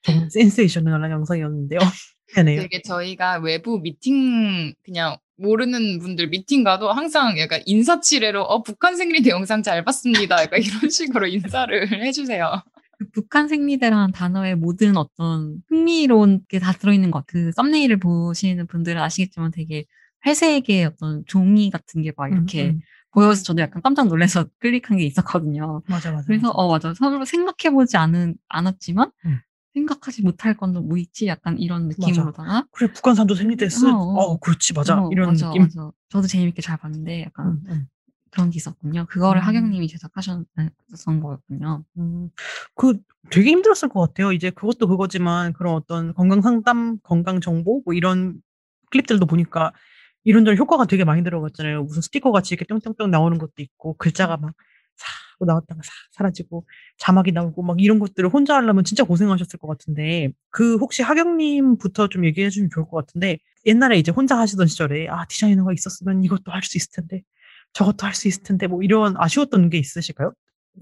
정말 센세이셔널한 영상이었는데요. 되게 저희가 외부 미팅 그냥 모르는 분들 미팅 가도 항상 약간 인사치레로 어 북한 생리대 영상 잘 봤습니다. 약간 이런 식으로 인사를 해주세요. 그 북한 생리대라는 단어에 모든 어떤 흥미로운 게 다 들어있는 것. 그 썸네일을 보시는 분들은 아시겠지만 되게 회색의 어떤 종이 같은 게 막 이렇게 음, 음. 보여서 저도 약간 깜짝 놀라서 클릭한 게 있었거든요. 맞아 맞아. 그래서 맞아. 어 맞아 서로 생각해보지 않은 않았지만 음. 생각하지 못할 건 뭐 있지 약간 이런 느낌으로다가 그래 북한산도 생리대 쓰. 어, 어, 어. 그렇지 맞아 어, 이런 맞아, 느낌. 맞아. 저도 재밌게 잘 봤는데 약간 음, 음. 그런 게 있었군요. 그거를 음. 하경님이 제작하셨던 거였군요. 음, 그 되게 힘들었을 것 같아요. 이제 그것도 그거지만 그런 어떤 건강 상담, 건강 정보 뭐 이런 클립들도 보니까 이런저런 효과가 되게 많이 들어갔잖아요. 무슨 스티커 같이 이렇게 뿅뿅뿅 나오는 것도 있고 글자가 막 사 하고 나왔다가 사 사라지고 자막이 나오고 막 이런 것들을 혼자 하려면 진짜 고생하셨을 것 같은데 그 혹시 하경님부터 좀 얘기해 주면 좋을 것 같은데 옛날에 이제 혼자 하시던 시절에 아 디자이너가 있었으면 이것도 할 수 있을 텐데 저것도 할 수 있을 텐데 뭐 이런 아쉬웠던 게 있으실까요?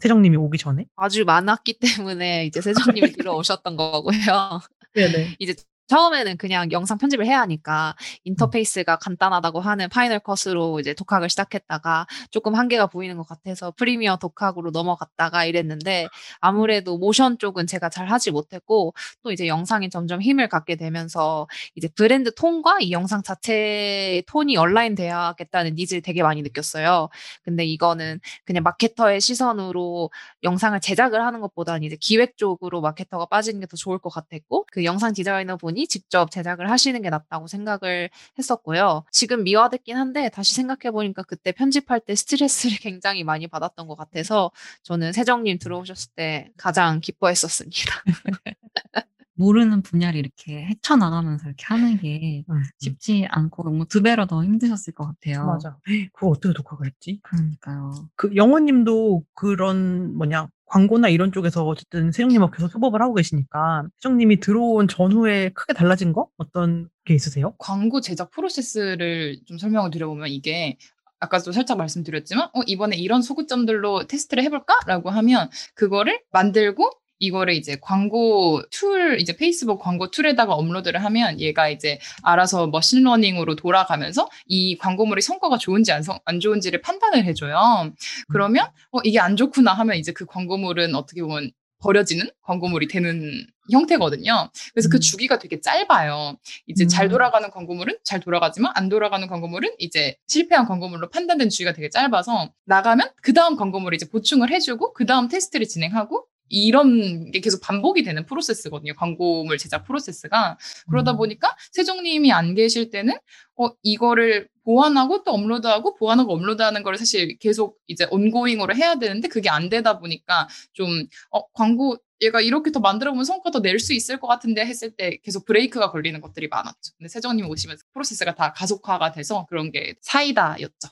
세정님이 오기 전에? 아주 많았기 때문에 이제 세정님이 들어오셨던 거고요. 네네. 이제 처음에는 그냥 영상 편집을 해야 하니까 인터페이스가 간단하다고 하는 Final Cut으로 이제 독학을 시작했다가 조금 한계가 보이는 것 같아서 Premiere 독학으로 넘어갔다가 이랬는데 아무래도 모션 쪽은 제가 잘 하지 못했고 또 이제 영상이 점점 힘을 갖게 되면서 이제 브랜드 톤과 이 영상 자체의 톤이 align 돼야겠다는 needs를 되게 많이 느꼈어요. 근데 이거는 그냥 마케터의 시선으로 영상을 제작을 하는 것보다는 이제 기획 쪽으로 마케터가 빠지는 게 더 좋을 것 같았고 그 영상 디자이너 분이 직접 제작을 하시는 게 낫다고 생각을 했었고요. 지금 미화됐긴 한데 다시 생각해 보니까 그때 편집할 때 스트레스를 굉장히 많이 받았던 것 같아서 저는 세정님 들어오셨을 때 가장 기뻐했었습니다. 모르는 분야를 이렇게 헤쳐나가면서 이렇게 하는 게 음. 쉽지 않고 너무 두 배로 더 힘드셨을 것 같아요. 맞아. 그거 어떻게 독학을 했지? 그러니까요. 그 영호님도 그런 뭐냐 광고나 이런 쪽에서 어쨌든 세정님하고 계속 협업을 하고 계시니까 세정님이 들어온 전후에 크게 달라진 거 어떤 게 있으세요? 광고 제작 프로세스를 좀 설명을 드려보면 이게 아까도 살짝 말씀드렸지만 어, 이번에 이런 소구점들로 테스트를 해볼까라고 하면 그거를 만들고 이거를 이제 광고 tool, 이제 페이스북 광고 tool에다가 업로드를 하면 얘가 이제 알아서 machine learning으로 돌아가면서 이 광고물의 성과가 좋은지 안, 성- 안 좋은지를 판단을 해줘요. 그러면 어, 이게 안 좋구나 하면 이제 그 광고물은 어떻게 보면 버려지는 광고물이 되는 형태거든요. 그래서 음. 그 주기가 되게 짧아요. 이제 잘 돌아가는 광고물은 잘 돌아가지만 안 돌아가는 광고물은 이제 실패한 광고물로 판단된 주기가 되게 짧아서 나가면 그 다음 광고물을 이제 보충을 해주고 그 다음 테스트를 진행하고 이런 게 계속 반복이 되는 프로세스거든요. 광고물 제작 프로세스가. 그러다 음. 보니까 세종님이 안 계실 때는 어 이거를 보완하고 또 업로드하고 보완하고 업로드하는 거를 사실 계속 이제 온고잉으로 해야 되는데 그게 안 되다 보니까 좀 어 광고 얘가 이렇게 더 만들어 보면 성과 더 낼 수 있을 것 같은데 했을 때 계속 브레이크가 걸리는 것들이 많았죠. 근데 세종님 오시면서 프로세스가 다 가속화가 돼서 그런 게 사이다였죠.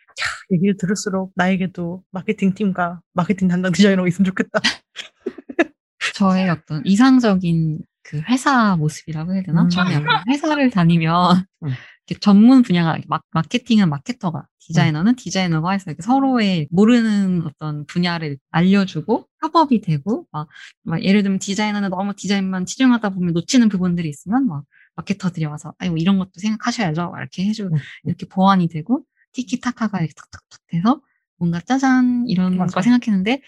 얘기를 들을수록 나에게도 마케팅 팀과 마케팅 담당 디자이너가 있으면 좋겠다. 저의 어떤 이상적인 그 회사 모습이라고 해야 되나? 음. 저는 약간 회사를 다니면 음. 이렇게 전문 분야가 마, 마케팅은 마케터가, 디자이너는 디자이너가 해서 이렇게 서로의 모르는 어떤 분야를 알려주고 협업이 되고 막, 막 예를 들면 디자이너는 너무 디자인만 치중하다 보면 놓치는 부분들이 있으면 막 마케터들이 와서 아이고 이런 것도 생각하셔야죠. 막 이렇게 해주고 음. 이렇게 보완이 되고 티키타카가 이렇게 탁탁탁 돼서 뭔가 짜잔 이런 맞아. 거 생각했는데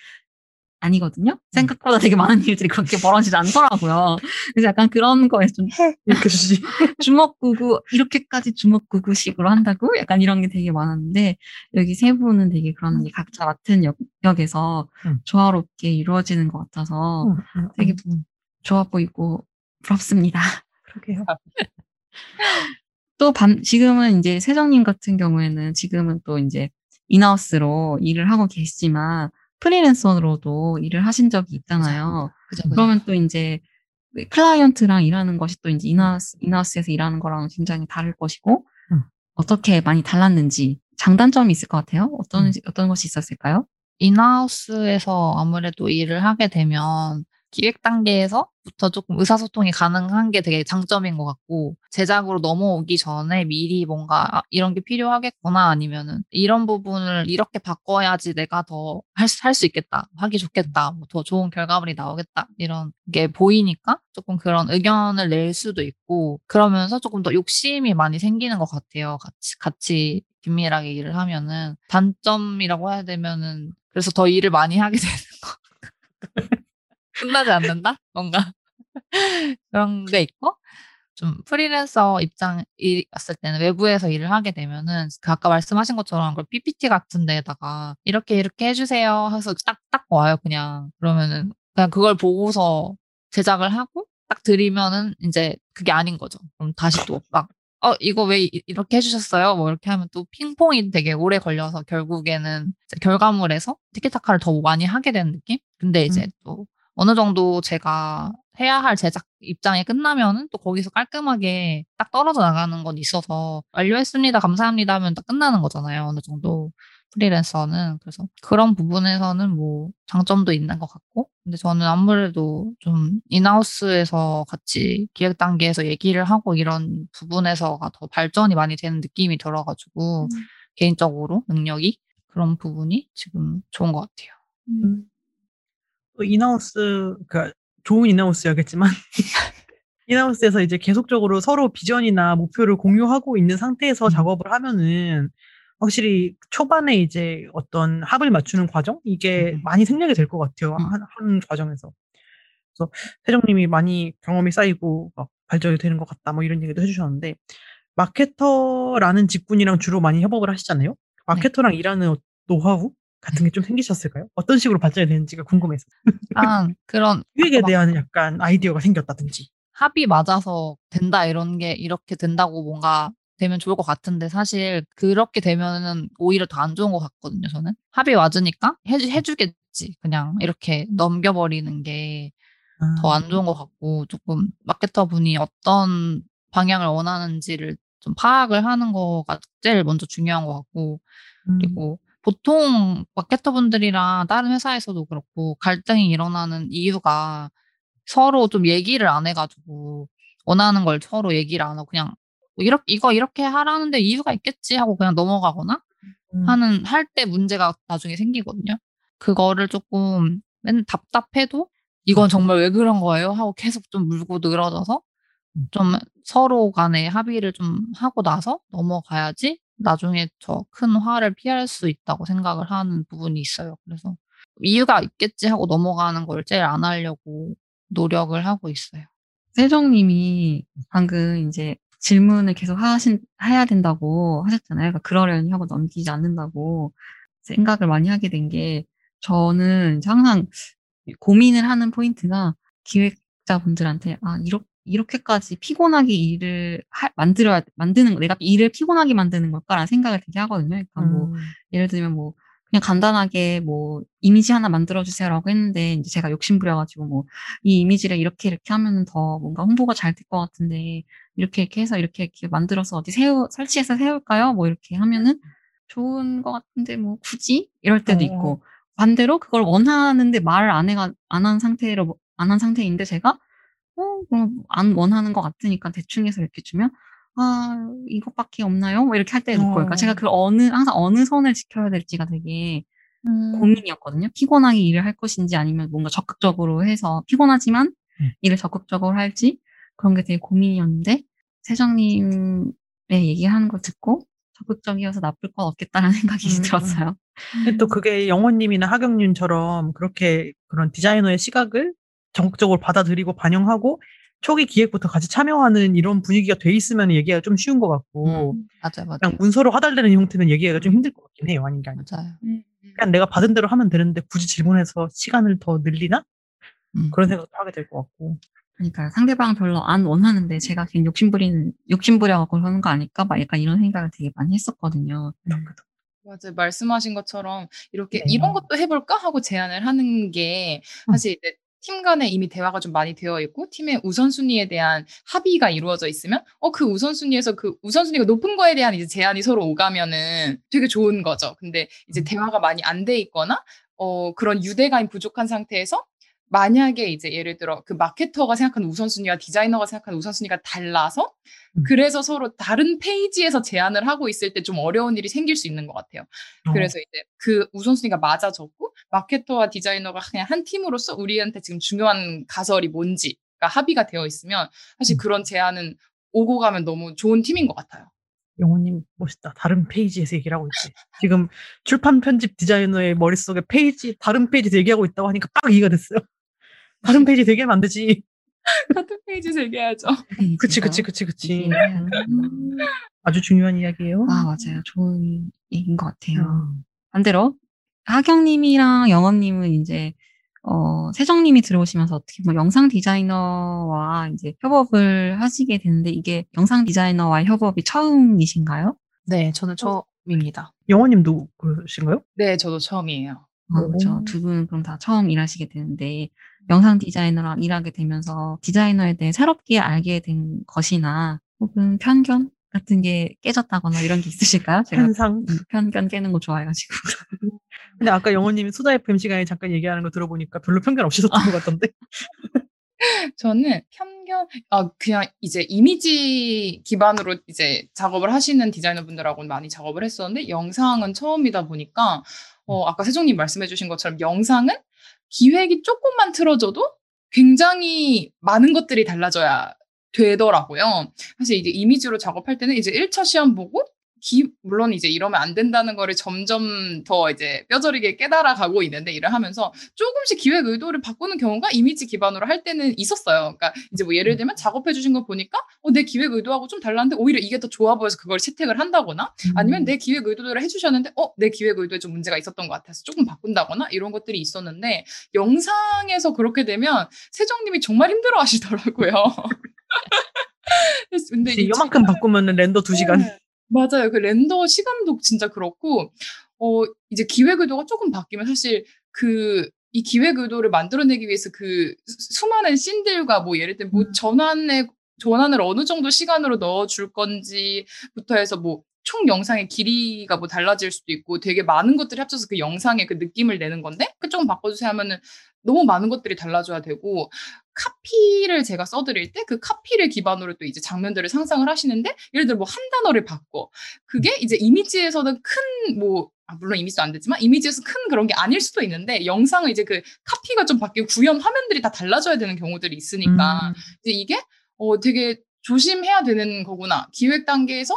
아니거든요. 생각보다 되게 많은 일들이 그렇게 벌어지지 않더라고요. 그래서 약간 그런 거에 좀 이렇게. 주먹구구 이렇게까지 주먹구구식으로 한다고 약간 이런 게 되게 많았는데 여기 세 분은 되게 그런 게 각자 맡은 영역에서 음. 조화롭게 이루어지는 것 같아서 음, 음, 되게 음, 좋아 보이고 부럽습니다. 그러게요. 또 반, 지금은 이제 세정님 같은 경우에는 지금은 또 이제 인하우스로 일을 하고 계시지만 프리랜서로도 일을 하신 적이 있잖아요. 그죠, 그죠. 그러면 또 이제 클라이언트랑 일하는 것이 또 이제 인하우스, 인하우스에서 일하는 거랑 굉장히 다를 것이고 음. 어떻게 많이 달랐는지 장단점이 있을 것 같아요. 어떤 어떤 것이 있었을까요? 인하우스에서 아무래도 일을 하게 되면 기획 단계에서부터 조금 의사소통이 가능한 게 되게 장점인 것 같고 제작으로 넘어오기 전에 미리 뭔가 아, 이런 게 필요하겠구나 아니면은 이런 부분을 이렇게 바꿔야지 내가 더할수 있겠다 하기 좋겠다 뭐 더 좋은 결과물이 나오겠다 이런 게 보이니까 조금 그런 의견을 낼 수도 있고 그러면서 조금 더 욕심이 많이 생기는 것 같아요. 같이 같이 긴밀하게 일을 하면은 단점이라고 해야 되면은 그래서 더 일을 많이 하게 되는 거 끝나지 않는다? 뭔가 그런 게 있고 좀 프리랜서 입장이었을 때는 외부에서 일을 하게 되면은 그 아까 말씀하신 것처럼 그 PPT 같은 데다가 이렇게 이렇게 해주세요 해서 딱딱 와요 그냥 그러면은 그냥 그걸 보고서 제작을 하고 딱 드리면은 이제 그게 아닌 거죠 그럼 다시 또막 어, 이거 왜 이- 이렇게 해주셨어요? 뭐 이렇게 하면 또 핑퐁이 되게 오래 걸려서 결국에는 결과물에서 티키타카를 더 많이 하게 되는 느낌? 근데 이제 또 어느 정도 제가 해야 할 제작 입장이 끝나면은 또 거기서 깔끔하게 딱 떨어져 나가는 건 있어서 완료했습니다. 감사합니다 하면 딱 끝나는 거잖아요. 어느 정도 프리랜서는. 그래서 그런 부분에서는 뭐 장점도 있는 것 같고. 근데 저는 아무래도 좀 인하우스에서 같이 기획 단계에서 얘기를 하고 이런 부분에서가 더 발전이 많이 되는 느낌이 들어가지고 개인적으로 능력이 그런 부분이 지금 좋은 것 같아요. 또 인하우스, 그러니까 좋은 인하우스여겠지만 인하우스에서 이제 계속적으로 서로 비전이나 목표를 공유하고 있는 상태에서 작업을 하면은 확실히 초반에 이제 어떤 합을 맞추는 과정? 이게 많이 생략이 될 것 같아요 한, 한 과정에서. 그래서 세정님이 많이 경험이 쌓이고 막 발전이 되는 것 같다 뭐 이런 얘기도 해주셨는데 마케터라는 직군이랑 주로 많이 협업을 하시잖아요? 마케터랑 일하는 어- 노하우 같은 게 좀 생기셨을까요? 어떤 식으로 발전이 되는지가 궁금해서 아, 그런 기획에 대한 약간 아이디어가 생겼다든지. 합이 맞아서 된다 이런 게 이렇게 된다고 뭔가 되면 좋을 것 같은데 사실 그렇게 되면은 오히려 더 안 좋은 것 같거든요 저는 합이 맞으니까 해주, 해주겠지 그냥 이렇게 넘겨버리는 게 더안 좋은 것 같고 조금 마케터 분이 어떤 방향을 원하는지를 좀 파악을 하는 거가 제일 먼저 중요한 것 같고 음. 그리고 보통 마케터 분들이랑 다른 회사에서도 그렇고 갈등이 일어나는 이유가 서로 좀 얘기를 안 해가지고 원하는 걸 서로 얘기를 안 하고 그냥 뭐 이렇게 이거 이렇게 하라는데 이유가 있겠지 하고 그냥 넘어가거나 음. 하는 할 때 문제가 나중에 생기거든요. 그거를 조금 맨 답답해도 이건 정말 왜 그런 거예요? 하고 계속 좀 물고 늘어져서 좀 서로 간에 합의를 좀 하고 나서 넘어가야지 나중에 저 큰 화를 피할 수 있다고 생각을 하는 부분이 있어요. 그래서 이유가 있겠지 하고 넘어가는 걸 제일 안 하려고 노력을 하고 있어요. 세정님이 방금 이제 질문을 계속 하신, 해야 된다고 하셨잖아요. 그러니까 그러려니 하고 넘기지 않는다고 생각을 많이 하게 된 게, 저는 항상 고민을 하는 포인트가 기획자분들한테, 아, 이렇게, 이렇게까지 피곤하게 일을 하, 만들어야, 만드는, 거, 내가 일을 피곤하게 만드는 걸까라는 생각을 되게 하거든요. 그러니까 뭐, 음. 예를 들면 뭐, 그냥 간단하게 뭐, 이미지 하나 만들어 주세요라고 했는데, 이제 제가 욕심 부려가지고 뭐, 이 이미지를 이렇게 이렇게 하면은 더 뭔가 홍보가 잘 될 것 같은데, 이렇게 이렇게 해서 이렇게 이렇게 만들어서 어디 세우, 설치해서 세울까요? 뭐 이렇게 하면은 좋은 것 같은데, 뭐, 굳이? 이럴 때도 어. 있고, 반대로 그걸 원하는데 말을 안 해가, 안 한 상태로, 안 한 상태인데 제가, 안 원하는 것 같으니까 대충 해서 이렇게 주면, 아, 이것밖에 없나요? 뭐 이렇게 할 때도 있고, 그러니까 어. 제가 그 어느, 항상 어느 선을 지켜야 될지가 되게 음. 고민이었거든요. 피곤하게 일을 할 것인지 아니면 뭔가 적극적으로 해서 피곤하지만 음. 일을 적극적으로 할지 그런 게 되게 고민이었는데 세정님의 얘기하는 걸 듣고 적극적이어서 나쁠 건 없겠다라는 생각이 음. 들었어요. 근데 또 그게 영호님이나 하경님처럼 그렇게 그런 디자이너의 시각을 적극적으로 받아들이고 반영하고 초기 기획부터 같이 참여하는 이런 분위기가 돼 있으면 얘기가 좀 쉬운 것 같고 맞아요, 맞아요. 그냥 문서로 하달되는 형태는 얘기가 좀 힘들 것 같긴 해요. 아닌 게 아니고. 맞아요. 그냥 내가 받은 대로 하면 되는데 굳이 질문해서 시간을 더 늘리나? 음. 그런 생각도 하게 될 것 같고. 그러니까 상대방 별로 안 원하는데 제가 괜히 욕심부리는 욕심부려갖고 그러는 거 아닐까? 막 약간 이런 생각을 되게 많이 했었거든요. 맞아요. 말씀하신 것처럼 이렇게 네. 이런 것도 해볼까 하고 제안을 하는 게 사실 이제 팀 간에 이미 대화가 좀 많이 되어 있고 팀의 우선순위에 대한 합의가 이루어져 있으면 어 그 우선순위에서 그 우선순위가 높은 거에 대한 이제 제안이 서로 오가면은 되게 좋은 거죠. 근데 이제 대화가 많이 안 돼 있거나 어 그런 유대감이 부족한 상태에서 만약에 이제 예를 들어 그 마케터가 생각하는 우선순위와 디자이너가 생각하는 우선순위가 달라서 그래서 서로 다른 페이지에서 제안을 하고 있을 때 좀 어려운 일이 생길 수 있는 것 같아요. 그래서 이제 그 우선순위가 맞아졌고 마케터와 디자이너가 그냥 한 팀으로서 우리한테 지금 중요한 가설이 뭔지가 합의가 되어 있으면 사실 그런 제안은 오고 가면 너무 좋은 팀인 것 같아요. 영호님 멋있다. 다른 페이지에서 얘기를 하고 있지. 지금 출판 편집 디자이너의 머릿속에 페이지, 다른 페이지에서 얘기하고 있다고 하니까 딱 이해가 됐어요. 다른 페이지 되게 되지. 같은 페이지에서 얘기해야죠. 그치, 그치, 그치, 그치. 음. 아주 중요한 이야기예요. 아, 맞아요. 좋은 얘기인 것 같아요. 반대로, 하경님이랑 영원님은 이제, 어, 세정님이 들어오시면서 어떻게 보면 영상 디자이너와 이제 협업을 하시게 되는데, 이게 영상 디자이너와 협업이 처음이신가요? 네, 저는 처음입니다. 영호님도 그러신가요? 네, 저도 처음이에요. 어, 그렇죠. 두 분 그럼 다 처음 일하시게 되는데, 영상 디자이너랑 일하게 되면서 디자이너에 대해 새롭게 알게 된 것이나, 혹은 편견 같은 게 깨졌다거나 이런 게 있으실까요? 제가 현상. 음, 편견 깨는 거 좋아해가지고. 근데 아까 영호님이 수다 FM 시간에 잠깐 얘기하는 거 들어보니까 별로 편견 없으셨던 것 같던데. 저는 편견, 아, 그냥 이제 이미지 기반으로 이제 작업을 하시는 디자이너분들하고는 많이 작업을 했었는데, 영상은 처음이다 보니까, 어, 아까 세종님 말씀해주신 것처럼 영상은 기획이 조금만 틀어져도 굉장히 많은 것들이 달라져야 되더라고요. 사실 이제 이미지로 작업할 때는 이제 1차 시험 보고, 기, 물론 이제 이러면 안 된다는 거를 점점 더 이제 뼈저리게 깨달아 가고 있는데 일을 하면서 조금씩 기획 의도를 바꾸는 경우가 이미지 기반으로 할 때는 있었어요. 그러니까 이제 뭐 예를 들면 작업해 주신 거 보니까 어, 내 기획 의도하고 좀 달랐는데 오히려 이게 더 좋아 보여서 그걸 채택을 한다거나 아니면 내 기획 의도대로 해주셨는데 어, 내 기획 의도에 좀 문제가 있었던 것 같아서 조금 바꾼다거나 이런 것들이 있었는데 영상에서 그렇게 되면 세정님이 정말 힘들어 하시더라고요. 근데 이만큼 바꾸면 렌더 2시간. 네. 맞아요. 그 렌더 시간도 진짜 그렇고, 어, 이제 기획 의도가 조금 바뀌면 사실 그, 이 기획 의도를 만들어내기 위해서 그 수- 수많은 씬들과 뭐 예를 들면 뭐 전환에, 전환을 어느 정도 시간으로 넣어줄 건지부터 해서 뭐 총 영상의 길이가 뭐 달라질 수도 있고 되게 많은 것들이 합쳐서 그 영상의 그 느낌을 내는 건데 그 조금 바꿔주세요 하면은 너무 많은 것들이 달라져야 되고 카피를 제가 써드릴 때 그 카피를 기반으로 또 이제 장면들을 상상을 하시는데 예를 들어 뭐 한 단어를 바꿔. 그게 이제 이미지에서는 큰뭐 아, 물론 이미지도 안 되지만 이미지에서 큰 그런 게 아닐 수도 있는데 영상은 이제 그 카피가 좀 바뀌고 구현 화면들이 다 달라져야 되는 경우들이 있으니까 음. 이제 이게 어 되게 조심해야 되는 거구나. 기획 단계에서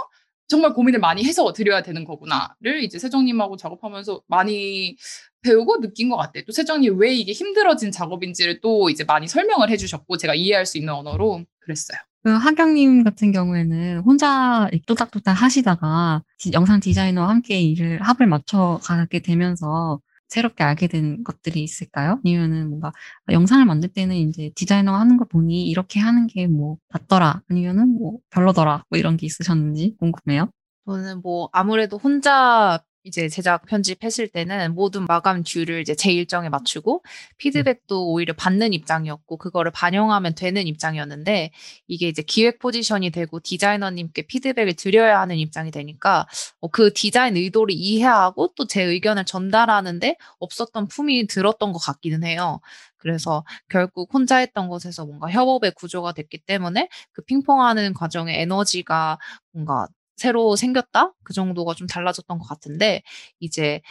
정말 고민을 많이 해서 드려야 되는 거구나를 이제 세정님하고 작업하면서 많이 배우고 느낀 것 같아요. 또 세정님 왜 이게 힘들어진 작업인지를 또 이제 많이 설명을 해주셨고 제가 이해할 수 있는 언어로 그랬어요. 그 하경님 같은 경우에는 혼자 또닥또닥 하시다가 디- 영상 디자이너와 함께 일을 합을 맞춰 가게 되면서 새롭게 알게 된 것들이 있을까요? 아니면은 뭔가 영상을 만들 때는 이제 디자이너가 하는 걸 보니 이렇게 하는 게뭐 맞더라 아니면은 뭐 별로더라 뭐 이런 게 있으셨는지 궁금해요. 저는 뭐 아무래도 혼자 이제 제작 편집했을 때는 모든 마감 듀를 이제 제 일정에 맞추고 피드백도 오히려 받는 입장이었고 그거를 반영하면 되는 입장이었는데 이게 이제 기획 포지션이 되고 디자이너님께 피드백을 드려야 하는 입장이 되니까 어, 그 디자인 의도를 이해하고 또 제 의견을 전달하는데 없었던 품이 들었던 것 같기는 해요. 그래서 결국 혼자 했던 것에서 뭔가 협업의 구조가 됐기 때문에 그 핑퐁하는 과정에 에너지가 뭔가 새로 생겼다? 그 정도가 좀 달라졌던 것 같은데, 이제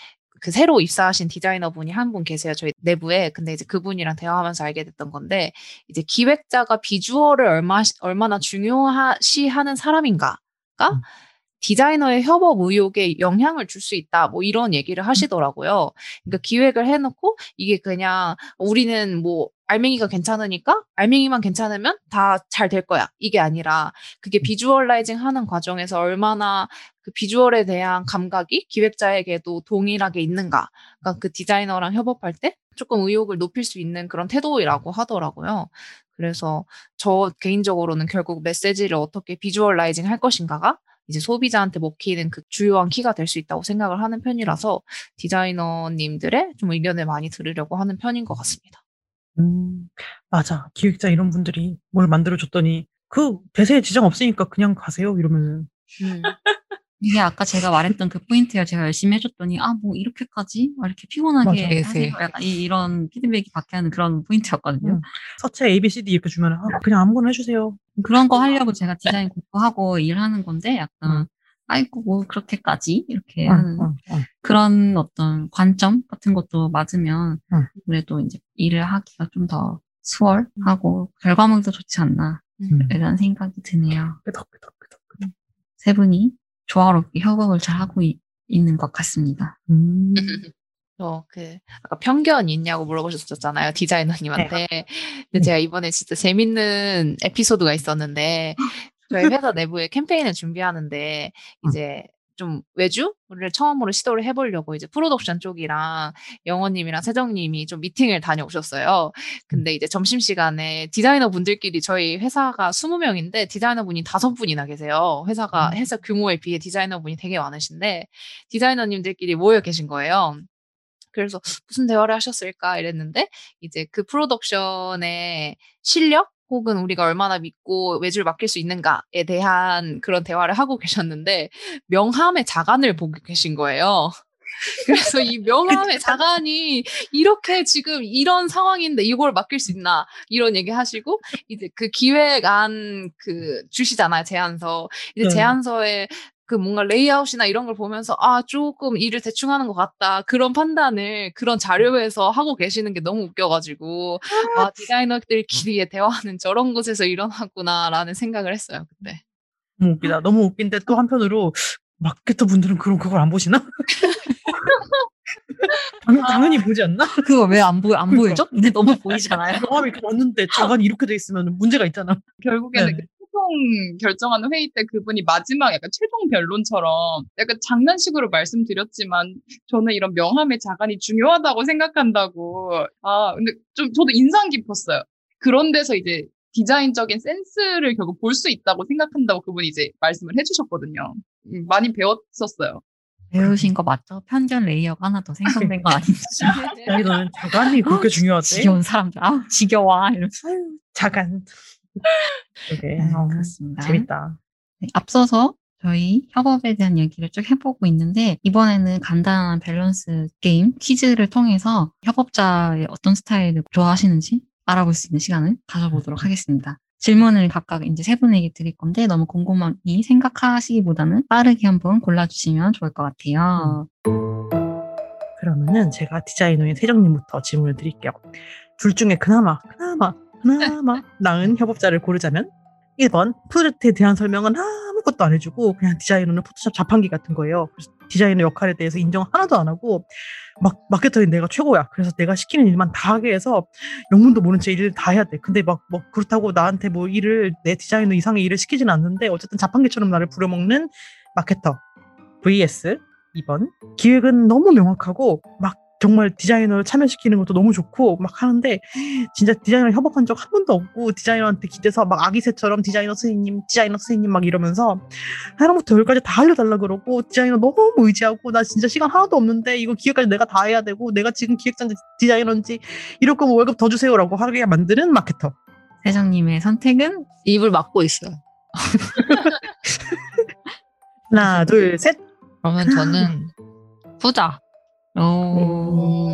그 새로 입사하신 디자이너 분이 한 분 계세요. 저희 내부에. 근데 이제 그분이랑 대화하면서 알게 됐던 건데, 이제 기획자가 비주얼을 얼마, 얼마나 중요시 하는 사람인가가 디자이너의 협업 의욕에 영향을 줄 수 있다. 뭐 이런 얘기를 하시더라고요. 그러니까 기획을 해놓고 이게 그냥 우리는 뭐 알맹이가 괜찮으니까 알맹이만 괜찮으면 다 잘 될 거야. 이게 아니라 그게 visualizing 하는 과정에서 얼마나 그 visual에 대한 감각이 기획자에게도 동일하게 있는가. 그러니까 그 디자이너랑 협업할 때 조금 의욕을 높일 수 있는 그런 태도라고 하더라고요. 그래서 저 개인적으로는 결국 메시지를 어떻게 visualizing 할 것인가가 이제 소비자한테 먹히는 그 주요한 key가 될 수 있다고 생각을 하는 편이라서 디자이너님들의 좀 의견을 많이 들으려고 하는 편인 것 같습니다. 음, 맞아. 기획자 이런 분들이 뭘 만들어줬더니 그 대세에 지장 없으니까 그냥 가세요. 이러면은. 음. 이게 아까 제가 말했던 그 포인트를 제가 열심히 해줬더니 아 뭐 이렇게까지 막 이렇게 피곤하게. 하세요. 약간 이, 이런 피드백이 받게 하는 그런 포인트였거든요. 음. 서체 A, B, C, D 이렇게 주면 아, 그냥 아무거나 해주세요. 그런 거 하려고 제가 디자인 공부하고 일하는 건데 약간 음. 아이고 뭐 그렇게까지 이렇게 응, 하는 응, 응. 그런 어떤 관점 같은 것도 맞으면 응. 그래도 이제 일을 하기가 좀 더 수월하고 결과물도 좋지 않나 음. 이런 생각이 드네요. 끄덕끄덕끄덕. 세 분이 조화롭게 협업을 잘 하고 이- 있는 것 같습니다. 음. 저그 아까 편견 있냐고 물어보셨었잖아요 디자이너님한테. 근데 제가 이번에 진짜 재밌는 에피소드가 있었는데 저희 회사 내부에 캠페인을 준비하는데 이제 좀 외주를 처음으로 시도를 해보려고 이제 프로덕션 쪽이랑 영원님이랑 세정님이 좀 미팅을 다녀오셨어요. 근데 이제 점심시간에 디자이너 분들끼리 저희 회사가 20명인데 디자이너 분이 5분이나 계세요. 회사가 회사 규모에 비해 디자이너 분이 되게 많으신데 디자이너님들끼리 모여 계신 거예요. 그래서 무슨 대화를 하셨을까 이랬는데 이제 그 프로덕션의 실력 혹은 우리가 얼마나 믿고 외주를 맡길 수 있는가에 대한 그런 대화를 하고 계셨는데 명함의 자간을 보고 계신 거예요. 그래서 이 명함의 자간이 이렇게 지금 이런 상황인데 이걸 맡길 수 있나 이런 얘기 하시고 이제 그 기획안 그 주시잖아요 제안서 이제 네. 제안서에 그 뭔가 레이아웃이나 이런 걸 보면서 아 조금 일을 대충 하는 것 같다 그런 판단을 그런 자료에서 하고 계시는 게 너무 웃겨가지고 아 디자이너들끼리의 대화는 저런 곳에서 일어나구나라는 생각을 했어요 그때. 너무 웃기다. 너무 웃긴데 또 한편으로 마케터 분들은 그럼 그걸 안 보시나? 당연, 당연히 보지 않나? 그거 왜 안 보여 안 보이죠? 근데 너무 보이잖아요. 이렇게 왔는데 자간이 이렇게 돼 있으면 문제가 있잖아. 결국에는 네. 그 최종 결정하는 회의 때 그분이 마지막 약간 최종 변론처럼 약간 장난식으로 말씀드렸지만 저는 이런 명함의 자간이 중요하다고 생각한다고. 아, 근데 좀 저도 인상 깊었어요. 그런 데서 이제 디자인적인 센스를 결국 볼 수 있다고 생각한다고 그분이 이제 말씀을 해주셨거든요. 음, 많이 배웠었어요. 배우신 거 맞죠? 편견 레이어가 하나 더 생성된 거 아닌지. 아니, 너는 자간이 그렇게 중요하대? 지겨운 사람들. 아 지겨워. 이러면서. 자간. 네, 어, 그렇습니다. 재밌다. 네, 앞서서 저희 협업에 대한 얘기를 쭉 해보고 있는데 이번에는 간단한 밸런스 게임 퀴즈를 통해서 협업자의 어떤 스타일을 좋아하시는지 알아볼 수 있는 시간을 가져보도록 하겠습니다. 질문을 각각 이제 세 분에게 드릴 건데 너무 곰곰이 생각하시기보다는 빠르게 한번 골라주시면 좋을 것 같아요. 그러면은 제가 디자이너인 세정님부터 질문을 드릴게요. 둘 중에 그나마, 그나마, 그나마 나은 협업자를 고르자면 1번 프로젝트에 대한 설명은 아무것도 안 해주고 그냥 디자이너는 포토샵 자판기 같은 거예요. 그래서 디자이너 역할에 대해서 인정 하나도 안 하고 막 마케터인 내가 최고야. 그래서 내가 시키는 일만 다 하게 해서 영문도 모른 채 일을 다 해야 돼. 근데 막 뭐 그렇다고 나한테 뭐 일을 내 디자이너 이상의 일을 시키지는 않는데 어쨌든 자판기처럼 나를 부려먹는 마케터 vs 2번 기획은 너무 명확하고 막 정말 디자이너를 참여시키는 것도 너무 좋고 막 하는데 진짜 디자이너 협업한 적 한 번도 없고 디자이너한테 기대서 막 아기새처럼 디자이너 선생님 디자이너 선생님 막 이러면서 하나부터 열까지 다 알려달라 그러고 디자이너 너무 의지하고 나 진짜 시간 하나도 없는데 이거 기획까지 내가 다 해야 되고 내가 지금 기획자인지 디자이너인지 이럴 거면 월급 더 주세요라고 하게 만드는 마케터 세정님의 선택은 입을 막고 있어요. 하나 둘셋 그러면 저는 후자. 오.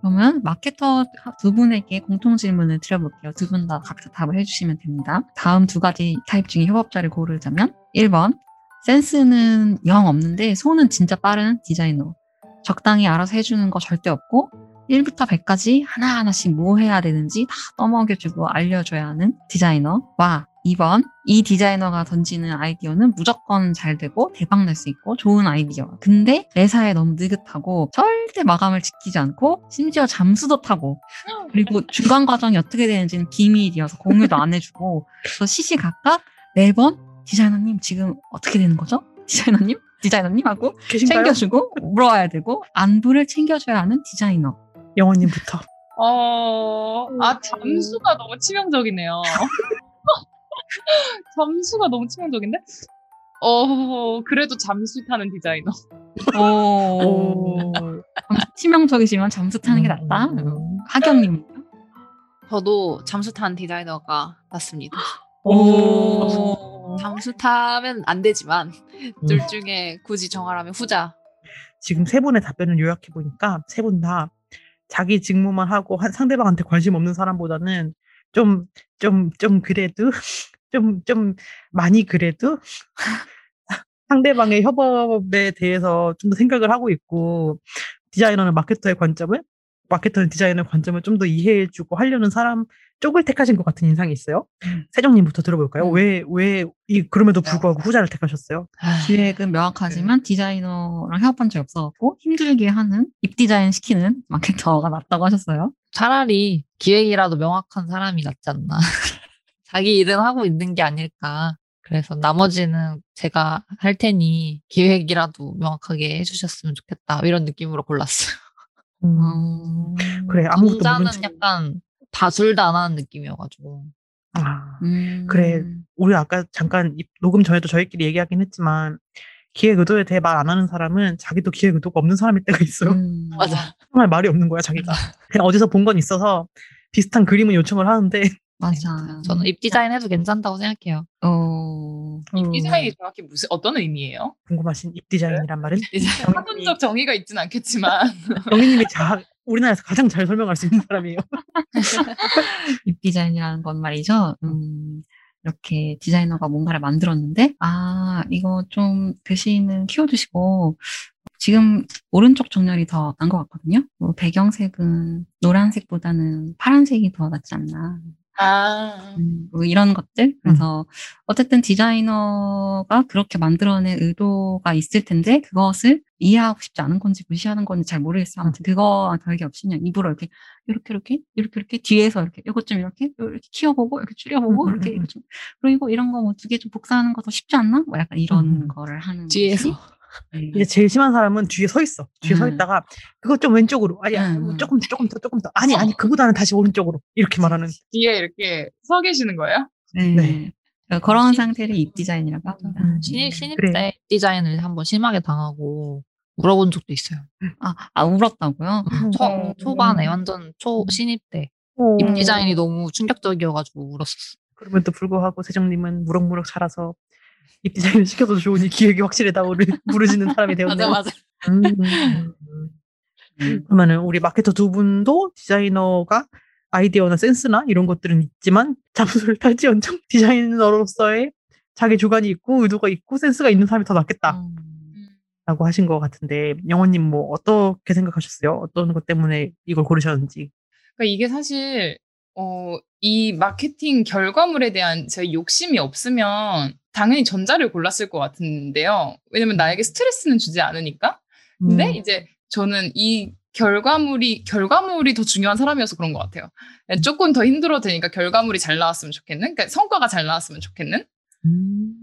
그러면 마케터 두 분에게 공통 질문을 드려볼게요. 두 분 다 각자 답을 해주시면 됩니다. 다음 두 가지 타입 중에 협업자를 고르자면 1번 센스는 영 없는데 손은 진짜 빠른 디자이너. 적당히 알아서 해주는 거 절대 없고 1부터 100까지 하나하나씩 뭐 해야 되는지 다 떠먹여주고 알려줘야 하는 디자이너 와 2번 이 디자이너가 던지는 아이디어는 무조건 잘 되고 대박 날 수 있고 좋은 아이디어 근데 매사에 너무 느긋하고 절대 마감을 지키지 않고 심지어 잠수도 타고 그리고 중간 과정이 어떻게 되는지는 비밀이어서 공유도 안 해주고 그래서 시시각각 매번 디자이너님 지금 어떻게 되는 거죠? 디자이너님? 디자이너님 하고 계신가요? 챙겨주고 물어와야 되고 안부를 챙겨줘야 하는 디자이너 영원님부터 어, 아, 잠수가 너무 치명적이네요. 잠수가 너무 치명적인데? 어, 그래도 잠수 타는 디자이너. 오. 치명적이지만 잠수 타는 게 낫다. 하경님. 저도 잠수 탄 디자이너가 맞습니다. 오. 잠수 타면 안 되지만 둘 중에 굳이 정하라면 후자. 지금 세 분의 답변을 요약해 보니까 세 분 다 자기 직무만 하고 한 상대방한테 관심 없는 사람보다는 좀 좀좀 그래도 좀 좀 많이 그래도 상대방의 협업에 대해서 좀 더 생각을 하고 있고 디자이너는 마케터의 관점을 마케터는 디자이너의 관점을 좀 더 이해해주고 하려는 사람 쪽을 택하신 것 같은 인상이 있어요. 세정님부터 들어볼까요? 왜왜 이 그럼에도 불구하고 후자를 택하셨어요? 기획은 명확하지만 디자이너랑 협업한 적이 없어갖고 힘들게 하는 입 디자인 시키는 마케터가 낫다고 하셨어요. 차라리 기획이라도 명확한 사람이 낫지 않나. 자기 일은 하고 있는 게 아닐까. 그래서 나머지는 제가 할 테니 기획이라도 명확하게 해주셨으면 좋겠다. 이런 느낌으로 골랐어요. 음. 그래 아무것도 공자는 모른 채 약간 다술다나는 느낌이어가지고. 아, 음. 그래 우리 아까 잠깐 이- 녹음 전에도 저희끼리 얘기하긴 했지만 기획 의도에 대해 말 안 하는 사람은 자기도 기획 의도가 없는 사람일 때가 있어요. 음. 맞아. 정말 말이 없는 거야 자기가. 그냥 어디서 본 건 있어서 비슷한 그림을 요청을 하는데 맞아. 저는 입 디자인 해도 괜찮다고 생각해요. 어. 이 디자인이 정확히 무슨, 어떤 의미예요? 궁금하신 입 디자인이란 말은 사전적 정의가 있진 않겠지만. 영희님이 자 우리나라에서 가장 잘 설명할 수 있는 사람이에요. 입 디자인이라는 건 말이죠. 음, 이렇게 디자이너가 뭔가를 만들었는데, 아, 이거 좀 대신은 키워주시고, 지금 오른쪽 정렬이 더 나은 것 같거든요. 뭐 배경색은 노란색보다는 파란색이 더 낫지 않나. 아. 음, 뭐 이런 것들. 그래서 어쨌든 디자이너가 그렇게 만들어낸 의도가 있을 텐데 그것을 이해하고 싶지 않은 건지 무시하는 건지 잘 모르겠어요. 아무튼 그거와 별게 없이 그냥 입으로 이렇게 이렇게 이렇게 이렇게 이렇게 뒤에서 이렇게 이것 좀 이렇게 이렇게 키워보고 이렇게 줄여보고 음, 이렇게 음, 이거 좀 그리고 이런 거 뭐 두 개 좀 복사하는 거 더 쉽지 않나? 뭐 약간 이런 음. 거를 하는 뒤에서. 네. 이제 제일 심한 사람은 뒤에 서 있어. 뒤에 서 음. 있다가 그거 좀 왼쪽으로 아니야 음. 뭐 조금 더 조금 더 조금 더 아니 아니 그보다는 다시 오른쪽으로 이렇게 말하는. 뒤에 이렇게 서 계시는 거예요? 네. 네. 그러니까 그런 상태를 입 디자인이라고 합니다. 음. 신입, 신입 그래. 때 디자인을 한번 심하게 당하고 물어본 적도 있어요. 아, 아 울었다고요? 초, 초반에 완전 초 신입 때. 입 디자인이 너무 충격적이어가지고 울었었어. 그럼에도 불구하고 세정님은 무럭무럭 자라서 입 디자인을 시켜서 좋으니 기획이 확실하다고 부르시는 사람이 되었네요. 음, 음, 음. 그러면은 우리 마케터 두 분도 디자이너가 아이디어나 센스나 이런 것들은 있지만 잠수를 탈지언정 디자이너로서의 자기 주관이 있고 의도가 있고 센스가 있는 사람이 더 낫겠다 라고 음. 하신 것 같은데 영원님 뭐 어떻게 생각하셨어요? 어떤 것 때문에 이걸 고르셨는지? 그러니까 이게 사실 어, 이 마케팅 결과물에 대한 제 욕심이 없으면 당연히 전자를 골랐을 것 같은데요. 왜냐면 나에게 스트레스는 주지 않으니까. 근데 음. 이제 저는 이 결과물이 결과물이 더 중요한 사람이어서 그런 것 같아요. 조금 더 힘들어도 되니까 결과물이 잘 나왔으면 좋겠는, 그러니까 성과가 잘 나왔으면 좋겠는. 음.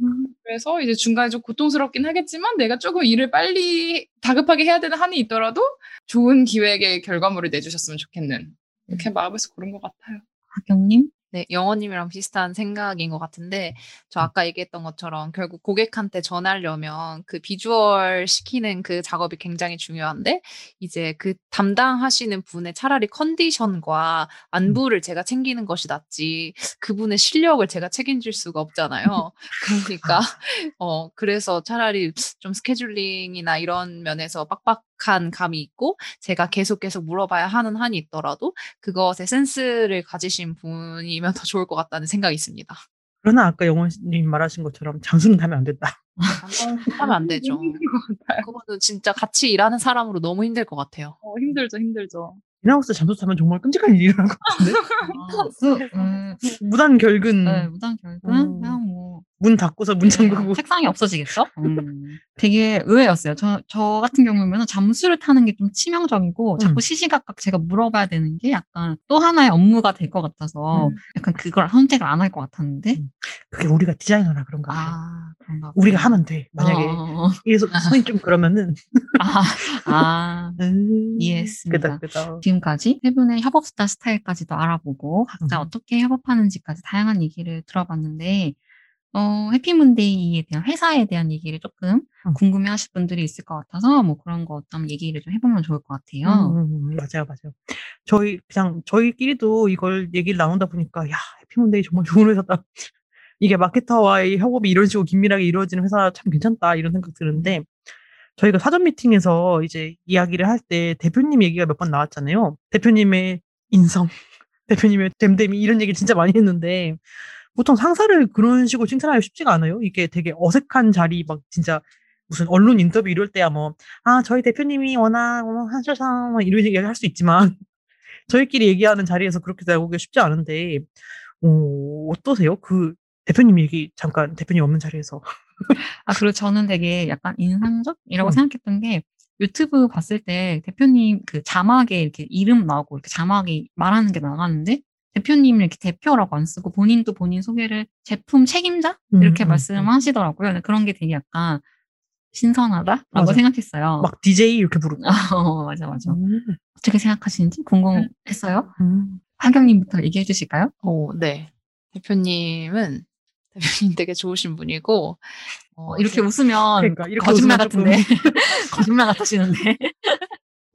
그래서 이제 중간에 좀 고통스럽긴 하겠지만 내가 조금 일을 빨리 다급하게 해야 되는 한이 있더라도 좋은 기획의 결과물을 내주셨으면 좋겠는 이렇게 마음에서 고른 것 같아요. 하경님? 네, 영어님이랑 비슷한 생각인 것 같은데, 저 아까 얘기했던 것처럼 결국 고객한테 전하려면 그 비주얼 시키는 그 작업이 굉장히 중요한데, 이제 그 담당하시는 분의 차라리 컨디션과 안부를 제가 챙기는 것이 낫지, 그분의 실력을 제가 책임질 수가 없잖아요. 그러니까, 어, 그래서 차라리 좀 스케줄링이나 이런 면에서 빡빡 한 감이 있고, 제가 계속 계속 물어봐야 하는 한이 있더라도, 그것에 센스를 가지신 분이면 더 좋을 것 같다는 생각이 있습니다. 그러나 아까 영원님 말하신 것처럼 장수는 하면 안 된다. 하면 안 되죠. 그거는 진짜 같이 일하는 사람으로 너무 힘들 것 같아요. 어, 힘들죠, 힘들죠. 인하우스 잠수 타면 정말 끔찍한 일이 일어날 것 같은데? 그, 음, 무단 결근. 네, 무단 결근? 음. 그냥 뭐. 문 닫고서 문 잠그고. 책상이 없어지겠죠? 음. 되게 의외였어요. 저, 저 같은 경우에는 잠수를 타는 게 좀 치명적이고, 자꾸 음. 시시각각 제가 물어봐야 되는 게 약간 또 하나의 업무가 될 것 같아서, 음. 약간 그걸 선택을 안 할 것 같았는데, 그게 우리가 디자이너라 그런가 봐요. 아, 그런가. 우리가. 하면 돼. 만약에 어, 어. 이래서 손이 좀 그러면은 아, 아, 음, 이해했습니다. 그다 그다. 지금까지 세 분의 협업 스타 스타일까지도 알아보고 각자 음. 어떻게 협업하는지까지 다양한 얘기를 들어봤는데 어, 해피문데이에 대한 회사에 대한 얘기를 조금 음. 궁금해 하실 분들이 있을 것 같아서 뭐 그런 거 어떤 얘기를 좀 해보면 좋을 것 같아요. 음, 음, 맞아요, 맞아요. 저희 그냥 저희끼리도 이걸 얘기를 나눈다 보니까 야 해피문데이 정말 좋은 회사다. 이게 마케터와의 협업이 이런 식으로 긴밀하게 이루어지는 회사 참 괜찮다 이런 생각 드는데 저희가 사전 미팅에서 이제 이야기를 할 때 대표님 얘기가 몇 번 나왔잖아요. 대표님의 인성, 대표님의 됨됨이 이런 얘기 진짜 많이 했는데 보통 상사를 그런 식으로 칭찬하기 쉽지가 않아요. 이게 되게 어색한 자리 막 진짜 무슨 언론 인터뷰 이럴 때야 뭐, 아, 저희 대표님이 워낙, 뭐, 하셔서, 뭐 이런 얘기 할 수 있지만, 저희끼리 얘기하는 자리에서 그렇게 나오기가 쉽지 않은데, 어, 어떠세요? 그, 대표님 얘기, 잠깐, 대표님 없는 자리에서. 아, 그리고 저는 되게 약간 인상적이라고 음. 생각했던 게 유튜브 봤을 때 대표님 그 자막에 이렇게 이름 나오고 이렇게 자막이 말하는 게 나가는데 대표님을 이렇게 대표라고 안 쓰고 본인도 본인 소개를 제품 책임자? 이렇게 음, 음, 말씀하시더라고요. 근데 그런 게 되게 약간 신선하다라고 맞아. 생각했어요. 막 DJ 이렇게 부르고. 어, 맞아, 맞아. 음, 어떻게 생각하시는지 궁금했어요. 음. 하경님부터 얘기해 주실까요? 오, 네. 대표님은 대표님 되게 좋으신 분이고 어, 이렇게 제- 웃으면 그러니까, 이렇게 거짓말 웃으면 같은데. 거짓말 같으시는데.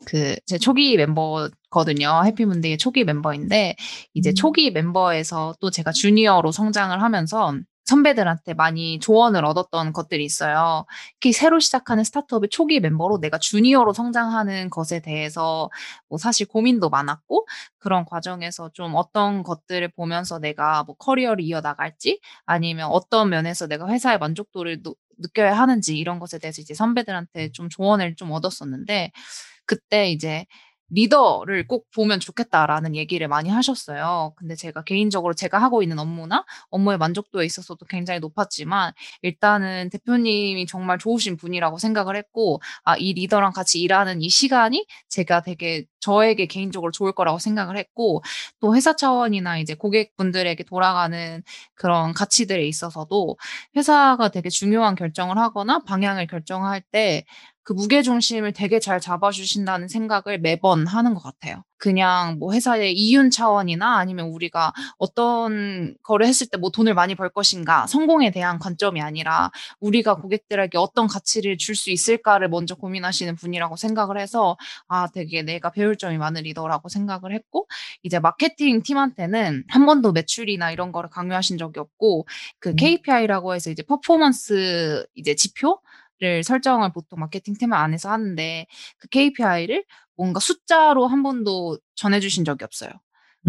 그, 제 초기 멤버거든요. 해피문데이의 초기 멤버인데, 이제 음. 초기 멤버에서 또 제가 주니어로 성장을 하면서 선배들한테 많이 조언을 얻었던 것들이 있어요. 특히 새로 시작하는 스타트업의 초기 멤버로 내가 주니어로 성장하는 것에 대해서 뭐 사실 고민도 많았고, 그런 과정에서 좀 어떤 것들을 보면서 내가 뭐 커리어를 이어나갈지, 아니면 어떤 면에서 내가 회사의 만족도를 노- 느껴야 하는지 이런 것에 대해서 이제 선배들한테 좀 조언을 좀 얻었었는데, 그때 이제 리더를 꼭 보면 좋겠다라는 얘기를 많이 하셨어요. 근데 제가 개인적으로 제가 하고 있는 업무나 업무의 만족도에 있어서도 굉장히 높았지만 일단은 대표님이 정말 좋으신 분이라고 생각을 했고 아, 이 리더랑 같이 일하는 이 시간이 제가 되게 저에게 개인적으로 좋을 거라고 생각을 했고 또 회사 차원이나 이제 고객분들에게 돌아가는 그런 가치들에 있어서도 회사가 되게 중요한 결정을 하거나 방향을 결정할 때 그 무게중심을 되게 잘 잡아주신다는 생각을 매번 하는 것 같아요. 그냥 뭐 회사의 이윤 차원이나 아니면 우리가 어떤 거를 했을 때 뭐 돈을 많이 벌 것인가, 성공에 대한 관점이 아니라 우리가 고객들에게 어떤 가치를 줄 수 있을까를 먼저 고민하시는 분이라고 생각을 해서 아, 되게 내가 배울 점이 많은 리더라고 생각을 했고, 이제 마케팅 팀한테는 한 번도 매출이나 이런 거를 강요하신 적이 없고, 그 음. KPI라고 해서 이제 퍼포먼스 이제 지표? 를 설정을 보통 마케팅 팀 안에서 하는데 그 KPI를 뭔가 숫자로 한 번도 전해주신 적이 없어요.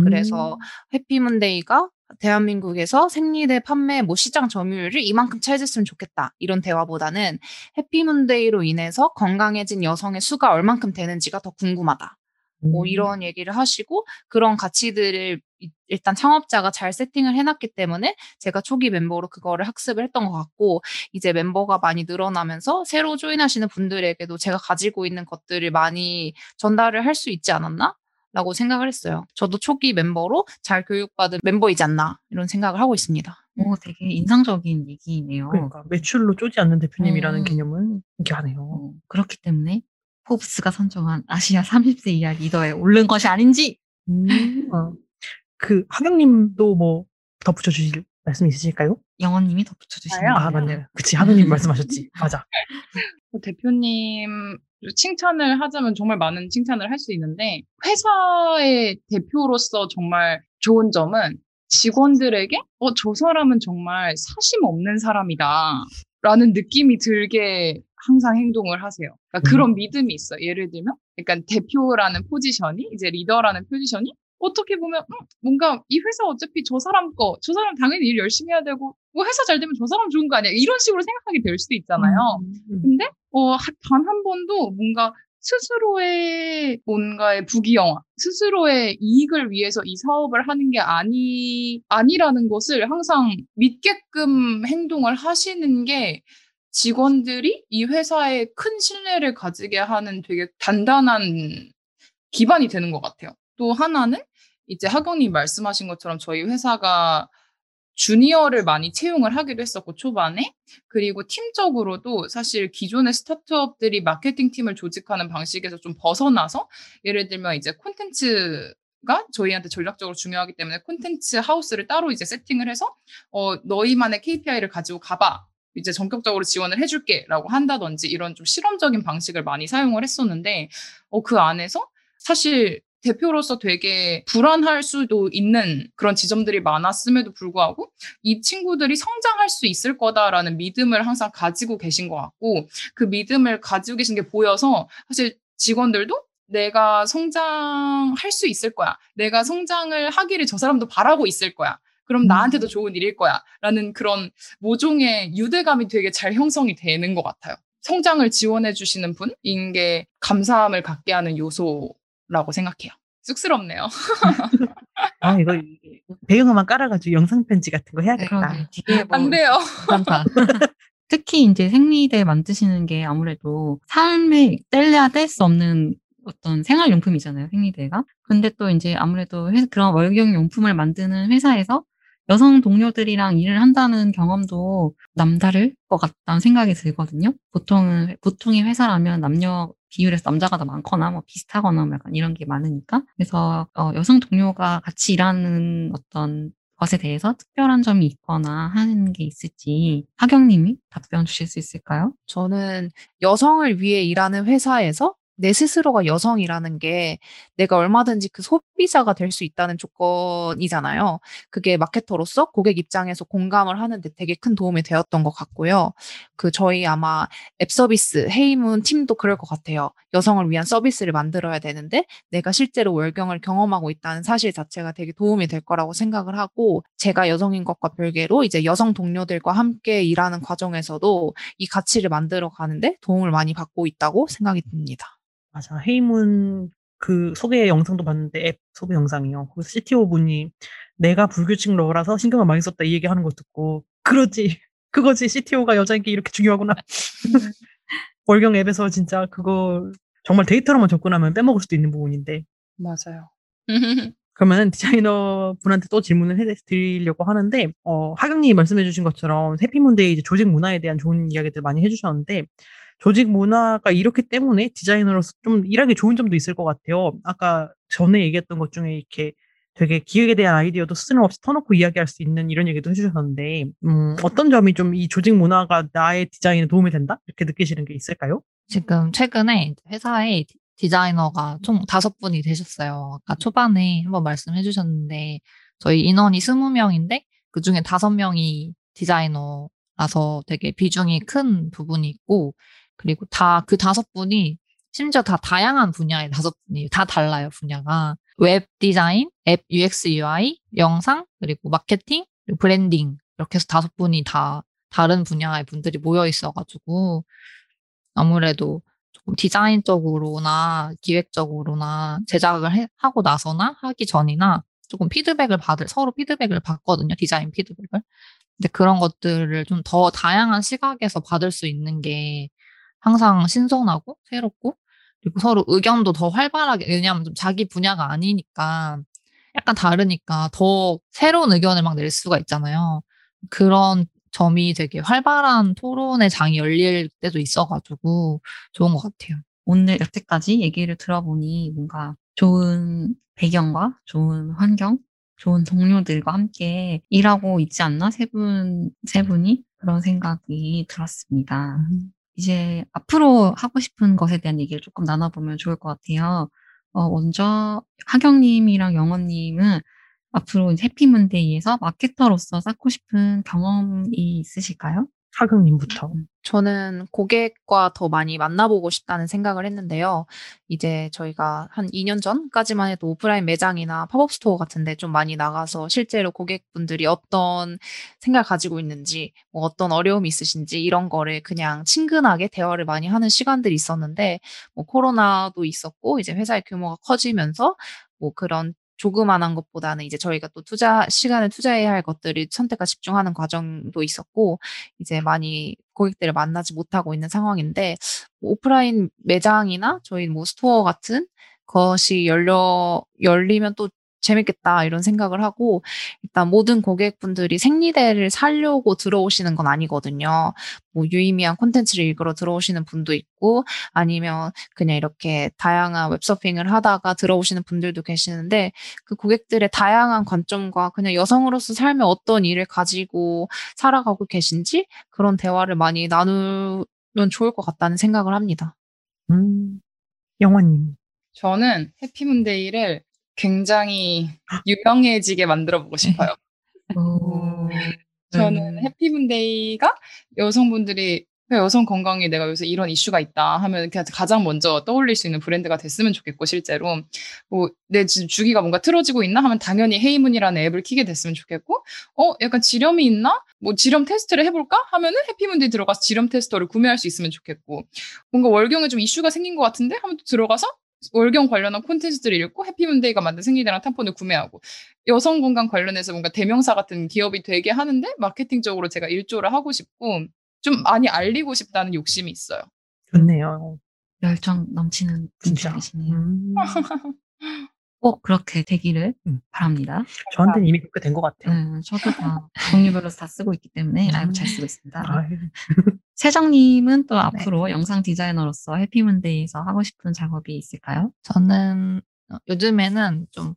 그래서 음. 해피문데이가 대한민국에서 생리대 판매 뭐 시장 점유율을 이만큼 차지했으면 좋겠다 이런 대화보다는 해피문데이로 인해서 건강해진 여성의 수가 얼만큼 되는지가 더 궁금하다. 뭐 음. 이런 얘기를 하시고 그런 가치들을 이- 일단 창업자가 잘 세팅을 해놨기 때문에 제가 초기 멤버로 그거를 학습을 했던 것 같고 이제 멤버가 많이 늘어나면서 새로 조인하시는 분들에게도 제가 가지고 있는 것들을 많이 전달을 할 수 있지 않았나? 라고 생각을 했어요. 저도 초기 멤버로 잘 교육받은 멤버이지 않나 이런 생각을 하고 있습니다. 오, 되게 인상적인 얘기네요. 그러니까 매출로 쪼지 않는 대표님이라는 음. 개념은 신기하네요. 어, 그렇기 때문에 포브스가 선정한 아시아 30세 이하 리더에 오른 것이 아닌지 음. 어. 그 하경님도 뭐 덧붙여 주실 말씀 있으실까요? 영원님이 덧붙여 주시면 아 맞네요. 그치 하경님 말씀하셨지. 맞아. 뭐 대표님 칭찬을 하자면 정말 많은 칭찬을 할 수 있는데 회사의 대표로서 정말 좋은 점은 직원들에게 어, 저 사람은 정말 사심 없는 사람이다. 라는 느낌이 들게 항상 행동을 하세요. 그러니까 음. 그런 믿음이 있어요. 예를 들면, 그러니까 대표라는 포지션이, 이제 리더라는 포지션이 어떻게 보면, 음, 뭔가 이 회사 어차피 저 사람 거, 저 사람 당연히 일 열심히 해야 되고, 뭐 회사 잘 되면 저 사람 좋은 거 아니야? 이런 식으로 생각하게 될 수도 있잖아요. 음. 근데 어, 단 한 번도 뭔가 스스로의 뭔가의 부귀영화, 스스로의 이익을 위해서 이 사업을 하는 게 아니, 아니라는 것을 항상 믿게끔 행동을 하시는 게 직원들이 이 회사에 큰 신뢰를 가지게 하는 되게 단단한 기반이 되는 것 같아요. 또 하나는 이제 하경님 말씀하신 것처럼 저희 회사가 주니어를 많이 채용을 하기도 했었고 초반에 그리고 팀적으로도 사실 기존의 스타트업들이 마케팅 팀을 조직하는 방식에서 좀 벗어나서 예를 들면 이제 콘텐츠 가 저희한테 전략적으로 중요하기 때문에 콘텐츠 하우스를 따로 이제 세팅을 해서 어 너희만의 KPI를 가지고 가봐. 이제 전격적으로 지원을 해줄게라고 한다든지 이런 좀 실험적인 방식을 많이 사용을 했었는데 어 그 안에서 사실 대표로서 되게 불안할 수도 있는 그런 지점들이 많았음에도 불구하고 이 친구들이 성장할 수 있을 거다라는 믿음을 항상 가지고 계신 것 같고 그 믿음을 가지고 계신 게 보여서 사실 직원들도 내가 성장할 수 있을 거야. 내가 성장을 하기를 저 사람도 바라고 있을 거야. 그럼 나한테도 좋은 일일 거야. 라는 그런 모종의 유대감이 되게 잘 형성이 되는 것 같아요. 성장을 지원해 주시는 분인 게 감사함을 갖게 하는 요소 라고 생각해요. 쑥스럽네요. 아 이거 배경음악 깔아가지고 영상 편지 같은 거 해야겠다. 그러게 뒤에 뭐안 돼요. 특히 이제 생리대 만드시는 게 아무래도 삶에 뗄래야 뗄 수 없는 어떤 생활용품이잖아요, 생리대가. 근데 또 이제 아무래도 회- 그런 월경용품을 만드는 회사에서 여성 동료들이랑 일을 한다는 경험도 남다를 것 같다는 생각이 들거든요. 보통은, 보통의 회사라면 남녀 비율에서 남자가 더 많거나 뭐 비슷하거나 뭐 약간 이런 게 많으니까. 그래서 어, 여성 동료가 같이 일하는 어떤 것에 대해서 특별한 점이 있거나 하는 게 있을지 하경님이 답변 주실 수 있을까요? 저는 여성을 위해 일하는 회사에서 내 스스로가 여성이라는 게 내가 얼마든지 그 소비자가 될 수 있다는 조건이잖아요. 그게 마케터로서 고객 입장에서 공감을 하는데 되게 큰 도움이 되었던 것 같고요. 그 저희 아마 앱 서비스 헤이문 팀도 그럴 것 같아요. 여성을 위한 서비스를 만들어야 되는데 내가 실제로 월경을 경험하고 있다는 사실 자체가 되게 도움이 될 거라고 생각을 하고 제가 여성인 것과 별개로 이제 여성 동료들과 함께 일하는 과정에서도 이 가치를 만들어 가는데 도움을 많이 받고 있다고 생각이 듭니다. 맞아. 헤이문 그 소개 영상도 봤는데 앱 소개 영상이요. 거기서 CTO 분이 내가 불규칙 러라서 신경을 많이 썼다 이 얘기 하는 거 듣고 그러지. 그거지. CTO가 여자인 게 이렇게 중요하구나. 월경 앱에서 진짜 그거 정말 데이터로만 접근하면 빼먹을 수도 있는 부분인데 맞아요. 그러면 디자이너 분한테 또 질문을 해 드리려고 하는데, 어, 하경님이 말씀해주신 것처럼 해피문데이 조직 문화에 대한 좋은 이야기들 많이 해주셨는데, 조직 문화가 이렇기 때문에 디자이너로서 좀 일하기 좋은 점도 있을 것 같아요. 아까 전에 얘기했던 것 중에 이렇게 되게 기획에 대한 아이디어도 스스럼없이 터놓고 이야기할 수 있는 이런 얘기도 해주셨는데, 음, 어떤 점이 좀 이 조직 문화가 나의 디자인에 도움이 된다? 이렇게 느끼시는 게 있을까요? 지금 최근에 회사에 디- 디자이너가 총 다섯 분이 되셨어요. 아까 초반에 한번 말씀해 주셨는데, 저희 인원이 스무 명인데, 그 중에 다섯 명이 디자이너라서 되게 비중이 큰 부분이 있고, 그리고 다, 그 다섯 분이 심지어 다 다양한 분야의 다섯 분이 다 달라요, 분야가. 웹 디자인, 앱 UX UI, 영상, 그리고 마케팅, 그리고 브랜딩. 이렇게 해서 다섯 분이 다 다른 분야의 분들이 모여 있어가지고, 아무래도 조금 디자인적으로나 기획적으로나 제작을 해- 하고 나서나 하기 전이나 조금 피드백을 받을 서로 피드백을 받거든요. 디자인 피드백을. 근데 그런 것들을 좀 더 다양한 시각에서 받을 수 있는 게 항상 신선하고 새롭고 그리고 서로 의견도 더 활발하게 왜냐하면 좀 자기 분야가 아니니까 약간 다르니까 더 새로운 의견을 막 낼 수가 있잖아요. 그런 점이 되게 활발한 토론의 장이 열릴 때도 있어가지고 좋은 것 같아요. 오늘 여태까지 얘기를 들어보니 뭔가 좋은 배경과 좋은 환경, 좋은 동료들과 함께 일하고 있지 않나 세 분, 세 분이 그런 생각이 들었습니다. 이제 앞으로 하고 싶은 것에 대한 얘기를 조금 나눠보면 좋을 것 같아요. 어, 먼저 하경님이랑 영원님은 앞으로 해피문데이에서 마케터로서 쌓고 싶은 경험이 있으실까요? 하경님부터. 저는 고객과 더 많이 만나보고 싶다는 생각을 했는데요. 이제 저희가 한 2년 전까지만 해도 오프라인 매장이나 팝업 스토어 같은데 좀 많이 나가서 실제로 고객분들이 어떤 생각 가지고 있는지, 뭐 어떤 어려움이 있으신지 이런 거를 그냥 친근하게 대화를 많이 하는 시간들이 있었는데, 뭐 코로나도 있었고, 이제 회사의 규모가 커지면서 뭐 그런 조그만한 것보다는 이제 저희가 또 투자 시간을 투자해야 할 것들이 선택과 집중하는 과정도 있었고 이제 많이 고객들을 만나지 못하고 있는 상황인데 뭐 오프라인 매장이나 저희 뭐 스토어 같은 것이 열려 열리면 또 재밌겠다 이런 생각을 하고 일단 모든 고객분들이 생리대를 살려고 들어오시는 건 아니거든요. 뭐 유의미한 콘텐츠를 읽으러 들어오시는 분도 있고 아니면 그냥 이렇게 다양한 웹서핑을 하다가 들어오시는 분들도 계시는데 그 고객들의 다양한 관점과 그냥 여성으로서 삶에 어떤 일을 가지고 살아가고 계신지 그런 대화를 많이 나누면 좋을 것 같다는 생각을 합니다. 음, 영화님. 저는 해피문데이를 굉장히 유명해지게 만들어 보고 싶어요. 저는 해피문데이가 여성분들이 여성 건강에 내가 요새 이런 이슈가 있다. 하면 그냥 가장 먼저 떠올릴 수 있는 브랜드가 됐으면 좋겠고 실제로. 뭐 내 지금 주기가 뭔가 틀어지고 있나? 하면 당연히 헤이문이라는 앱을 키게 됐으면 좋겠고 어 약간 지렴이 있나? 뭐 지렴 테스트를 해볼까? 하면은 해피문데이 들어가서 지렴 테스터를 구매할 수 있으면 좋겠고 뭔가 월경에 좀 이슈가 생긴 것 같은데? 하면 또 들어가서 월경 관련한 콘텐츠들을 읽고 해피문데이가 만든 생리대랑 탐폰을 구매하고 여성 건강 관련해서 뭔가 대명사 같은 기업이 되게 하는데 마케팅적으로 제가 일조를 하고 싶고 좀 많이 알리고 싶다는 욕심이 있어요. 좋네요. 열정 넘치는. 분들이시네요. 음, 꼭 그렇게 되기를 음. 바랍니다. 저한테는 이미 그렇게 된 것 같아요. 음, 저도 다 종류별로 다 쓰고 있기 때문에 라이브 잘 쓰고 있습니다. 아유, 세정님은 또 앞으로 영상 디자이너로서 해피문데이에서 하고 싶은 작업이 있을까요? 저는 어, 요즘에는 좀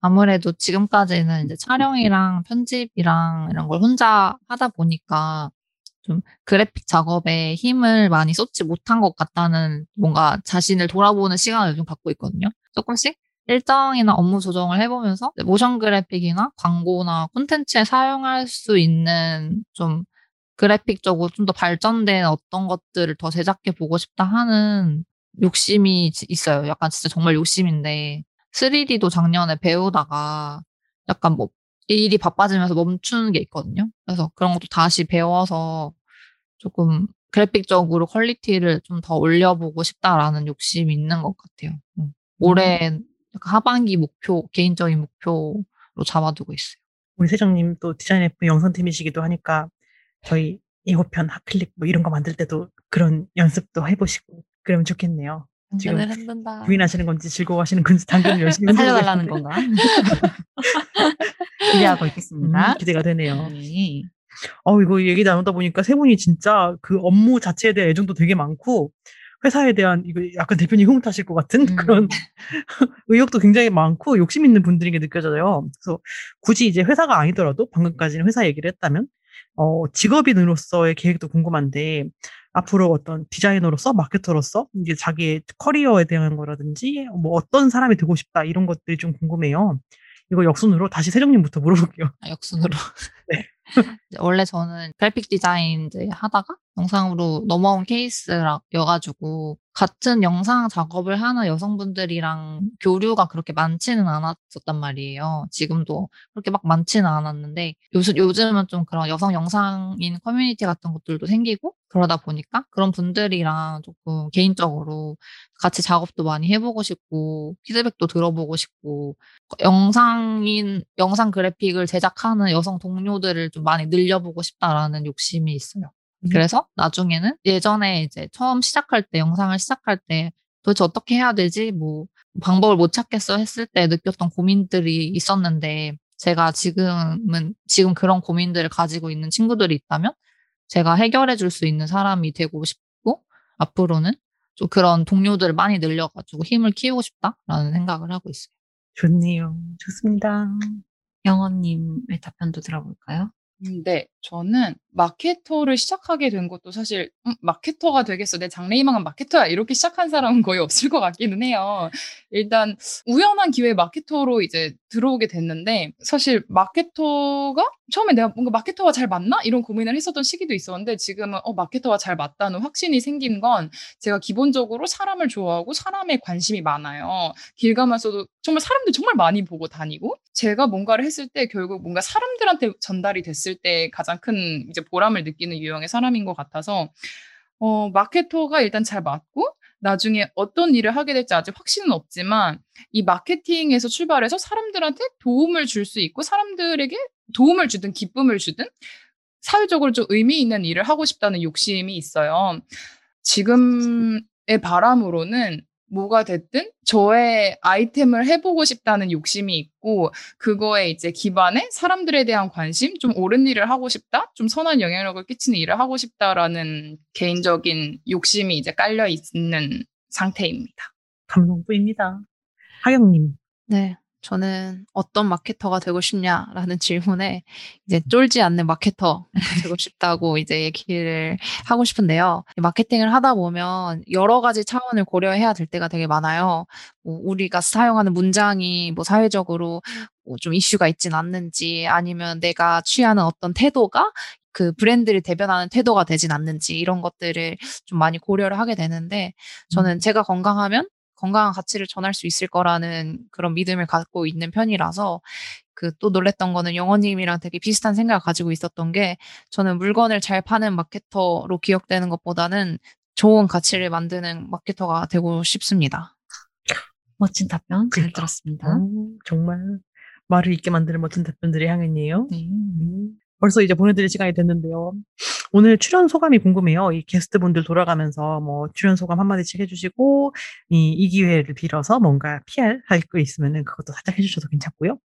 아무래도 지금까지는 이제 촬영이랑 편집이랑 이런 걸 혼자 하다 보니까 좀 그래픽 작업에 힘을 많이 쏟지 못한 것 같다는 뭔가 자신을 돌아보는 시간을 좀 갖고 있거든요. 조금씩 일정이나 업무 조정을 해보면서 모션 그래픽이나 광고나 콘텐츠에 사용할 수 있는 좀 그래픽적으로 좀 더 발전된 어떤 것들을 더 제작해 보고 싶다 하는 욕심이 지- 있어요. 약간 진짜 정말 욕심인데 3D도 작년에 배우다가 약간 뭐 일이 바빠지면서 멈추는 게 있거든요. 그래서 그런 것도 다시 배워서 조금 그래픽적으로 퀄리티를 좀 더 올려보고 싶다라는 욕심이 있는 것 같아요. 음. 올해 하반기 목표, 개인적인 목표로 잡아두고 있어요. 우리 세정님 또 디자인 FM 영상팀이시기도 하니까 저희 예고편, hot clip 뭐 이런 거 만들 때도 그런 연습도 해보시고 그러면 좋겠네요. 지금 흔든다. 고민하시는 건지 즐거워하시는 건지 당근을 열심히 살려달라는. 건가? 기대하고 있겠습니다. 음, 기대가 되네요. 네. 어, 이거 얘기 나누다 보니까 세 분이 진짜 그 업무 자체에 대한 애정도 되게 많고, 회사에 대한, 이거 약간 대표님 흐뭇하실 것 같은 음. 그런 의욕도 굉장히 많고, 욕심 있는 분들인 게 느껴져요. 그래서 굳이 이제 회사가 아니더라도, 방금까지는 회사 얘기를 했다면, 어, 직업인으로서의 계획도 궁금한데, 앞으로 어떤 디자이너로서, 마케터로서, 이제 자기의 커리어에 대한 거라든지, 뭐 어떤 사람이 되고 싶다, 이런 것들이 좀 궁금해요. 이거 역순으로 다시 세정님부터 물어볼게요. 아, 역순으로. 네. 원래 저는 그래픽 디자인 이제 하다가 영상으로 넘어온 케이스여가지고 같은 영상 작업을 하는 여성분들이랑 교류가 그렇게 많지는 않았었단 말이에요. 지금도 그렇게 막 많지는 않았는데 요즘 요즘은 좀 그런 여성 영상인 커뮤니티 같은 것들도 생기고 그러다 보니까 그런 분들이랑 조금 개인적으로 같이 작업도 많이 해보고 싶고 피드백도 들어보고 싶고 영상인 영상 그래픽을 제작하는 여성 동료들을 좀 많이 늘려보고 싶다라는 욕심이 있어요. 그래서 나중에는 예전에 이제 처음 시작할 때 영상을 시작할 때 도대체 어떻게 해야 되지 뭐 방법을 못 찾겠어 했을 때 느꼈던 고민들이 있었는데 제가 지금은 지금 그런 고민들을 가지고 있는 친구들이 있다면 제가 해결해 줄 수 있는 사람이 되고 싶고 앞으로는 좀 그런 동료들을 많이 늘려가지고 힘을 키우고 싶다라는 생각을 하고 있어요. 좋네요. 좋습니다. 영원님의 답변도 들어볼까요? 음, 네, 저는 마케터를 시작하게 된 것도 사실 음, 마케터가 되겠어. 내 장래희망은 마케터야. 이렇게 시작한 사람은 거의 없을 것 같기는 해요. 일단 우연한 기회에 마케터로 이제 들어오게 됐는데 사실 마케터가 처음에 내가 뭔가 마케터와 잘 맞나? 이런 고민을 했었던 시기도 있었는데 지금은 어, 마케터와 잘 맞다는 확신이 생긴 건 제가 기본적으로 사람을 좋아하고 사람에 관심이 많아요. 길 가면서도 정말 사람들 정말 많이 보고 다니고 제가 뭔가를 했을 때 결국 뭔가 사람들한테 전달이 됐을 때 가장 큰 이제 보람을 느끼는 유형의 사람인 것 같아서 어, 마케터가 일단 잘 맞고 나중에 어떤 일을 하게 될지 아직 확신은 없지만 이 마케팅에서 출발해서 사람들한테 도움을 줄 수 있고 사람들에게 도움을 주든 기쁨을 주든 사회적으로 좀 의미 있는 일을 하고 싶다는 욕심이 있어요. 지금의 바람으로는 뭐가 됐든 저의 아이템을 해보고 싶다는 욕심이 있고 그거에 이제 기반에 사람들에 대한 관심, 좀 옳은 일을 하고 싶다, 좀 선한 영향력을 끼치는 일을 하고 싶다라는 개인적인 욕심이 이제 깔려 있는 상태입니다. 감동뿐입니다. 하경님. 네. 저는 어떤 마케터가 되고 싶냐라는 질문에 이제 쫄지 않는 마케터 되고 싶다고 이제 얘기를 하고 싶은데요. 마케팅을 하다 보면 여러 가지 차원을 고려해야 될 때가 되게 많아요. 뭐 우리가 사용하는 문장이 뭐 사회적으로 뭐 좀 이슈가 있진 않는지 아니면 내가 취하는 어떤 태도가 그 브랜드를 대변하는 태도가 되진 않는지 이런 것들을 좀 많이 고려를 하게 되는데 저는 제가 건강하면 건강한 가치를 전할 수 있을 거라는 그런 믿음을 갖고 있는 편이라서 그 또 놀랬던 거는 영어님이랑 되게 비슷한 생각을 가지고 있었던 게 저는 물건을 잘 파는 마케터로 기억되는 것보다는 좋은 가치를 만드는 마케터가 되고 싶습니다. 멋진 답변 잘 들었습니다. 음, 정말 말을 잊게 만드는 멋진 답변들이 향연이에요. 네. 음. 벌써 이제 보내드릴 시간이 됐는데요. 오늘 출연 소감이 궁금해요. 이 게스트분들 돌아가면서 뭐 출연 소감 한마디씩 해주시고 이, 이 기회를 빌어서 뭔가 PR 할거 있으면은 그것도 살짝 해주셔도 괜찮고요.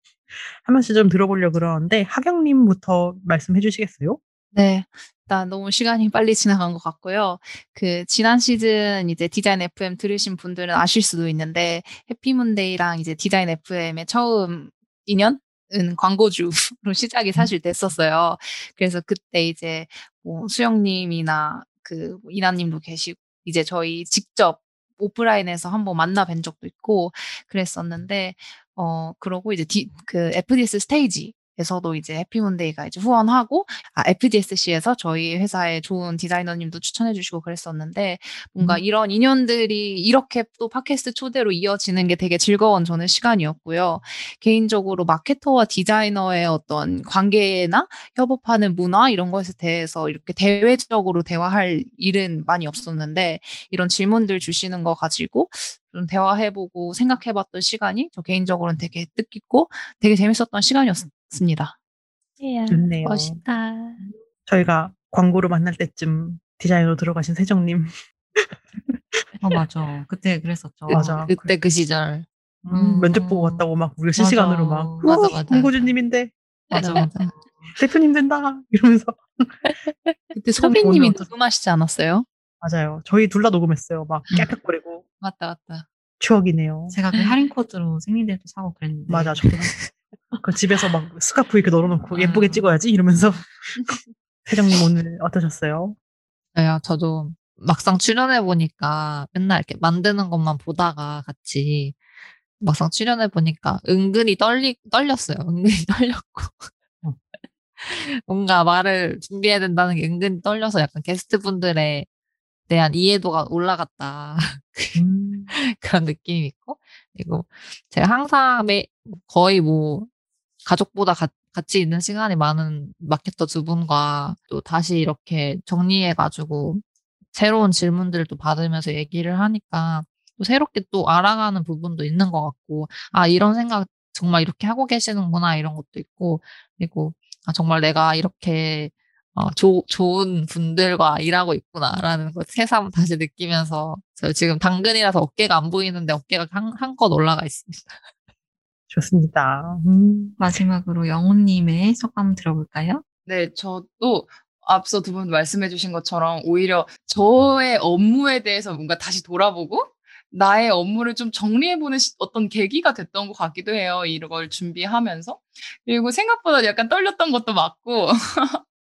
한 번씩 좀 들어보려고 그러는데 하경님부터 말씀해 주시겠어요? 네. 일단 너무 시간이 빨리 지나간 것 같고요. 그 지난 시즌 이제 디자인 FM 들으신 분들은 아실 수도 있는데 해피문데이랑 이제 디자인 FM의 처음 인연 은 광고주로 시작이 음. 사실 됐었어요. 그래서 그때 이제 뭐 수영님이나 그 이나님도 계시고 이제 저희 직접 오프라인에서 한번 만나 뵌 적도 있고 그랬었는데 어 그러고 이제 디, 그 FDS 스테이지 에서도 이제 해피문데이가 이제 후원하고 아, FDSC에서 저희 회사에 좋은 디자이너님도 추천해 주시고 그랬었는데 뭔가 음. 이런 인연들이 이렇게 또 팟캐스트 초대로 이어지는 게 되게 즐거운 저는 시간이었고요. 개인적으로 마케터와 디자이너의 어떤 관계나 협업하는 문화 이런 것에 대해서 이렇게 대외적으로 대화할 일은 많이 없었는데 이런 질문들 주시는 거 가지고 좀 대화해보고 생각해봤던 시간이 저 개인적으로는 되게 뜻깊고 되게 재밌었던 시간이었 습니다. 좋네요. 멋있다. 저희가 광고로 만날 때쯤 디자이너로 들어가신 세정님. 어, 맞아. 그때 그랬었죠. 맞아. 그때 그 시절. 음, 면접 보고 왔다고 막 우리 실시간으로 막 맞아, 맞아. 홍고주님인데 맞아, 맞아. 대표님 된다 이러면서 그때 소비님이 녹음하시지 않았어요? 맞아요. 저희 둘 다 녹음했어요. 막 깨끗거리고 맞다, 맞다. 추억이네요. 제가 그 할인 코드로 생리대도 사고 그랬는데. 맞아, 저도 그 집에서 막 스카프 이렇게 널어놓고 예쁘게 찍어야지? 이러면서 세정님 오늘 어떠셨어요? 네, 저도 막상 출연해 보니까 맨날 이렇게 만드는 것만 보다가 같이 막상 출연해 보니까 은근히 떨리 떨렸어요. 은근히 떨렸고. 뭔가 말을 준비해야 된다는 게 은근히 떨려서 약간 게스트 분들에 대한 이해도가 올라갔다. 그런 느낌이 있고 그리고 제가 항상 매, 거의 뭐 가족보다 가- 같이 있는 시간이 많은 마케터 두 분과 또 다시 이렇게 정리해가지고 새로운 질문들도 받으면서 얘기를 하니까 또 새롭게 또 알아가는 부분도 있는 것 같고, 아, 이런 생각 정말 이렇게 하고 계시는구나, 이런 것도 있고, 그리고 아, 정말 내가 이렇게 어, 조, 좋은 분들과 일하고 있구나라는 걸 새삼 다시 느끼면서 저 지금 당근이라서 어깨가 안 보이는데 어깨가 한, 한껏 올라가 있습니다. 좋습니다. 음. 마지막으로 영호님의 소감 들어볼까요? 네, 저도 앞서 두 분 말씀해주신 것처럼 오히려 저의 업무에 대해서 뭔가 다시 돌아보고 나의 업무를 좀 정리해보는 시- 어떤 계기가 됐던 것 같기도 해요. 이걸 준비하면서. 그리고 생각보다 약간 떨렸던 것도 맞고,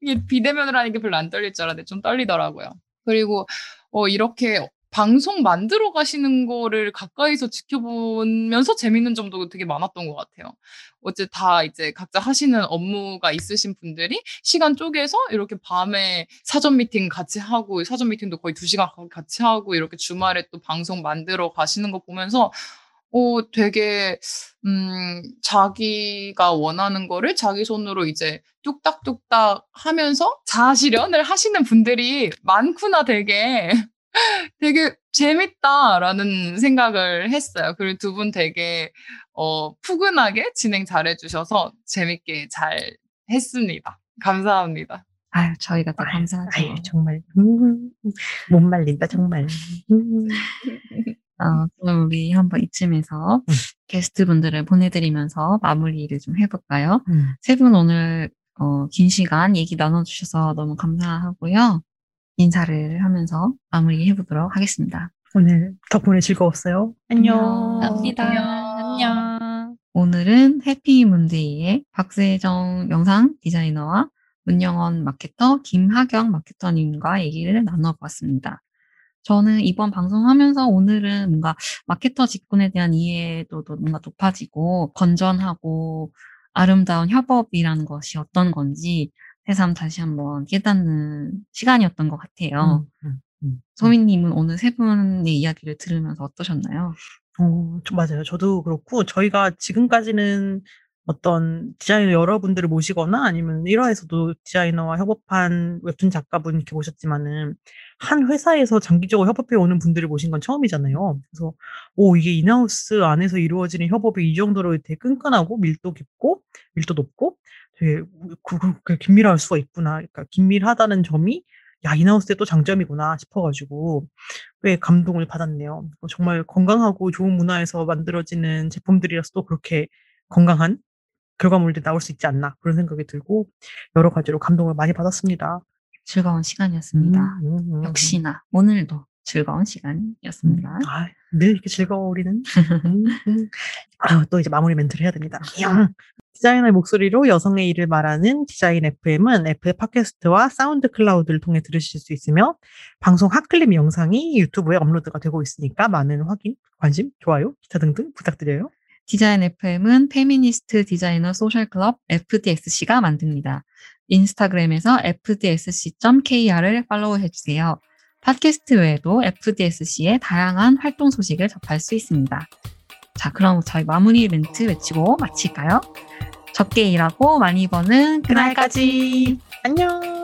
이게 비대면으로 하는 게 별로 안 떨릴 줄 알았는데 좀 떨리더라고요. 그리고 어, 이렇게 방송 만들어 가시는 거를 가까이서 지켜보면서 재밌는 점도 되게 많았던 것 같아요. 어째 다 이제 각자 하시는 업무가 있으신 분들이 시간 쪼개서 이렇게 밤에 사전 미팅 같이 하고 사전 미팅도 거의 두 시간 같이 하고 이렇게 주말에 또 방송 만들어 가시는 거 보면서 어 되게 음 자기가 원하는 거를 자기 손으로 이제 뚝딱뚝딱 하면서 자아 실현을 하시는 분들이 많구나 되게 되게 재밌다라는 생각을 했어요. 그리고 두 분 되게 어, 푸근하게 진행 잘 해주셔서 재밌게 잘 했습니다. 감사합니다. 아유, 저희가 더 감사하죠. 아유, 정말. 음, 못 말린다, 정말. 음. 어, 그럼 우리 한번 이쯤에서 음. 게스트분들을 보내드리면서 마무리를 좀 해볼까요? 음. 세분 오늘 어, 긴 시간 얘기 나눠주셔서 너무 감사하고요. 인사를 하면서 마무리 해보도록 하겠습니다. 오늘 덕분에 즐거웠어요. 안녕. 감사합니다. 안녕. 오늘은 해피 문데이의 박세정 영상 디자이너와 문영원 마케터, 김하경 마케터님과 얘기를 나눠보았습니다. 저는 이번 방송하면서 오늘은 뭔가 마케터 직군에 대한 이해도 뭔가 높아지고 건전하고 아름다운 협업이라는 것이 어떤 건지 새삼 다시 한번 깨닫는 시간이었던 것 같아요. 음, 음, 음. 소민님은 오늘 세 분의 이야기를 들으면서 어떠셨나요? 어, 저- 맞아요. 저도 그렇고, 저희가 지금까지는 어떤 디자이너 여러분들을 모시거나 아니면 1화에서도 디자이너와 협업한 웹툰 작가분 이렇게 모셨지만은, 한 회사에서 장기적으로 협업해 오는 분들을 모신 건 처음이잖아요. 그래서, 오, 이게 인하우스 안에서 이루어지는 협업이 이 정도로 되게 끈끈하고 밀도 깊고, 밀도 높고, 되게 그- 그렇게 긴밀할 수가 있구나. 그러니까 긴밀하다는 점이, 야, 인하우스의 또 장점이구나 싶어가지고, 꽤 감동을 받았네요. 어, 정말 건강하고 좋은 문화에서 만들어지는 제품들이라서 또 그렇게 건강한 결과물들이 나올 수 있지 않나 그런 생각이 들고 여러 가지로 감동을 많이 받았습니다. 즐거운 시간이었습니다. 음, 음, 음. 역시나 오늘도 즐거운 시간이었습니다. 아, 늘 이렇게 즐거워 우리는. 음, 음. 아, 또 이제 마무리 멘트를 해야 됩니다. 영. 디자이너의 목소리로 여성의 일을 말하는 디자인 FM은 애플 팟캐스트와 사운드 클라우드를 통해 들으실 수 있으며 방송 hot clip 영상이 유튜브에 업로드가 되고 있으니까 많은 확인, 관심, 좋아요, 기타 등등 부탁드려요. 디자인 FM은 페미니스트 디자이너 소셜 클럽 FDSC가 만듭니다. 인스타그램에서 fdsc.kr을 팔로우 해 주세요. 팟캐스트 외에도 FDSC의 다양한 활동 소식을 접할 수 있습니다. 자, 그럼 저희 마무리 멘트 외치고 마칠까요? 적게 일하고 많이 버는 그날까지. 안녕.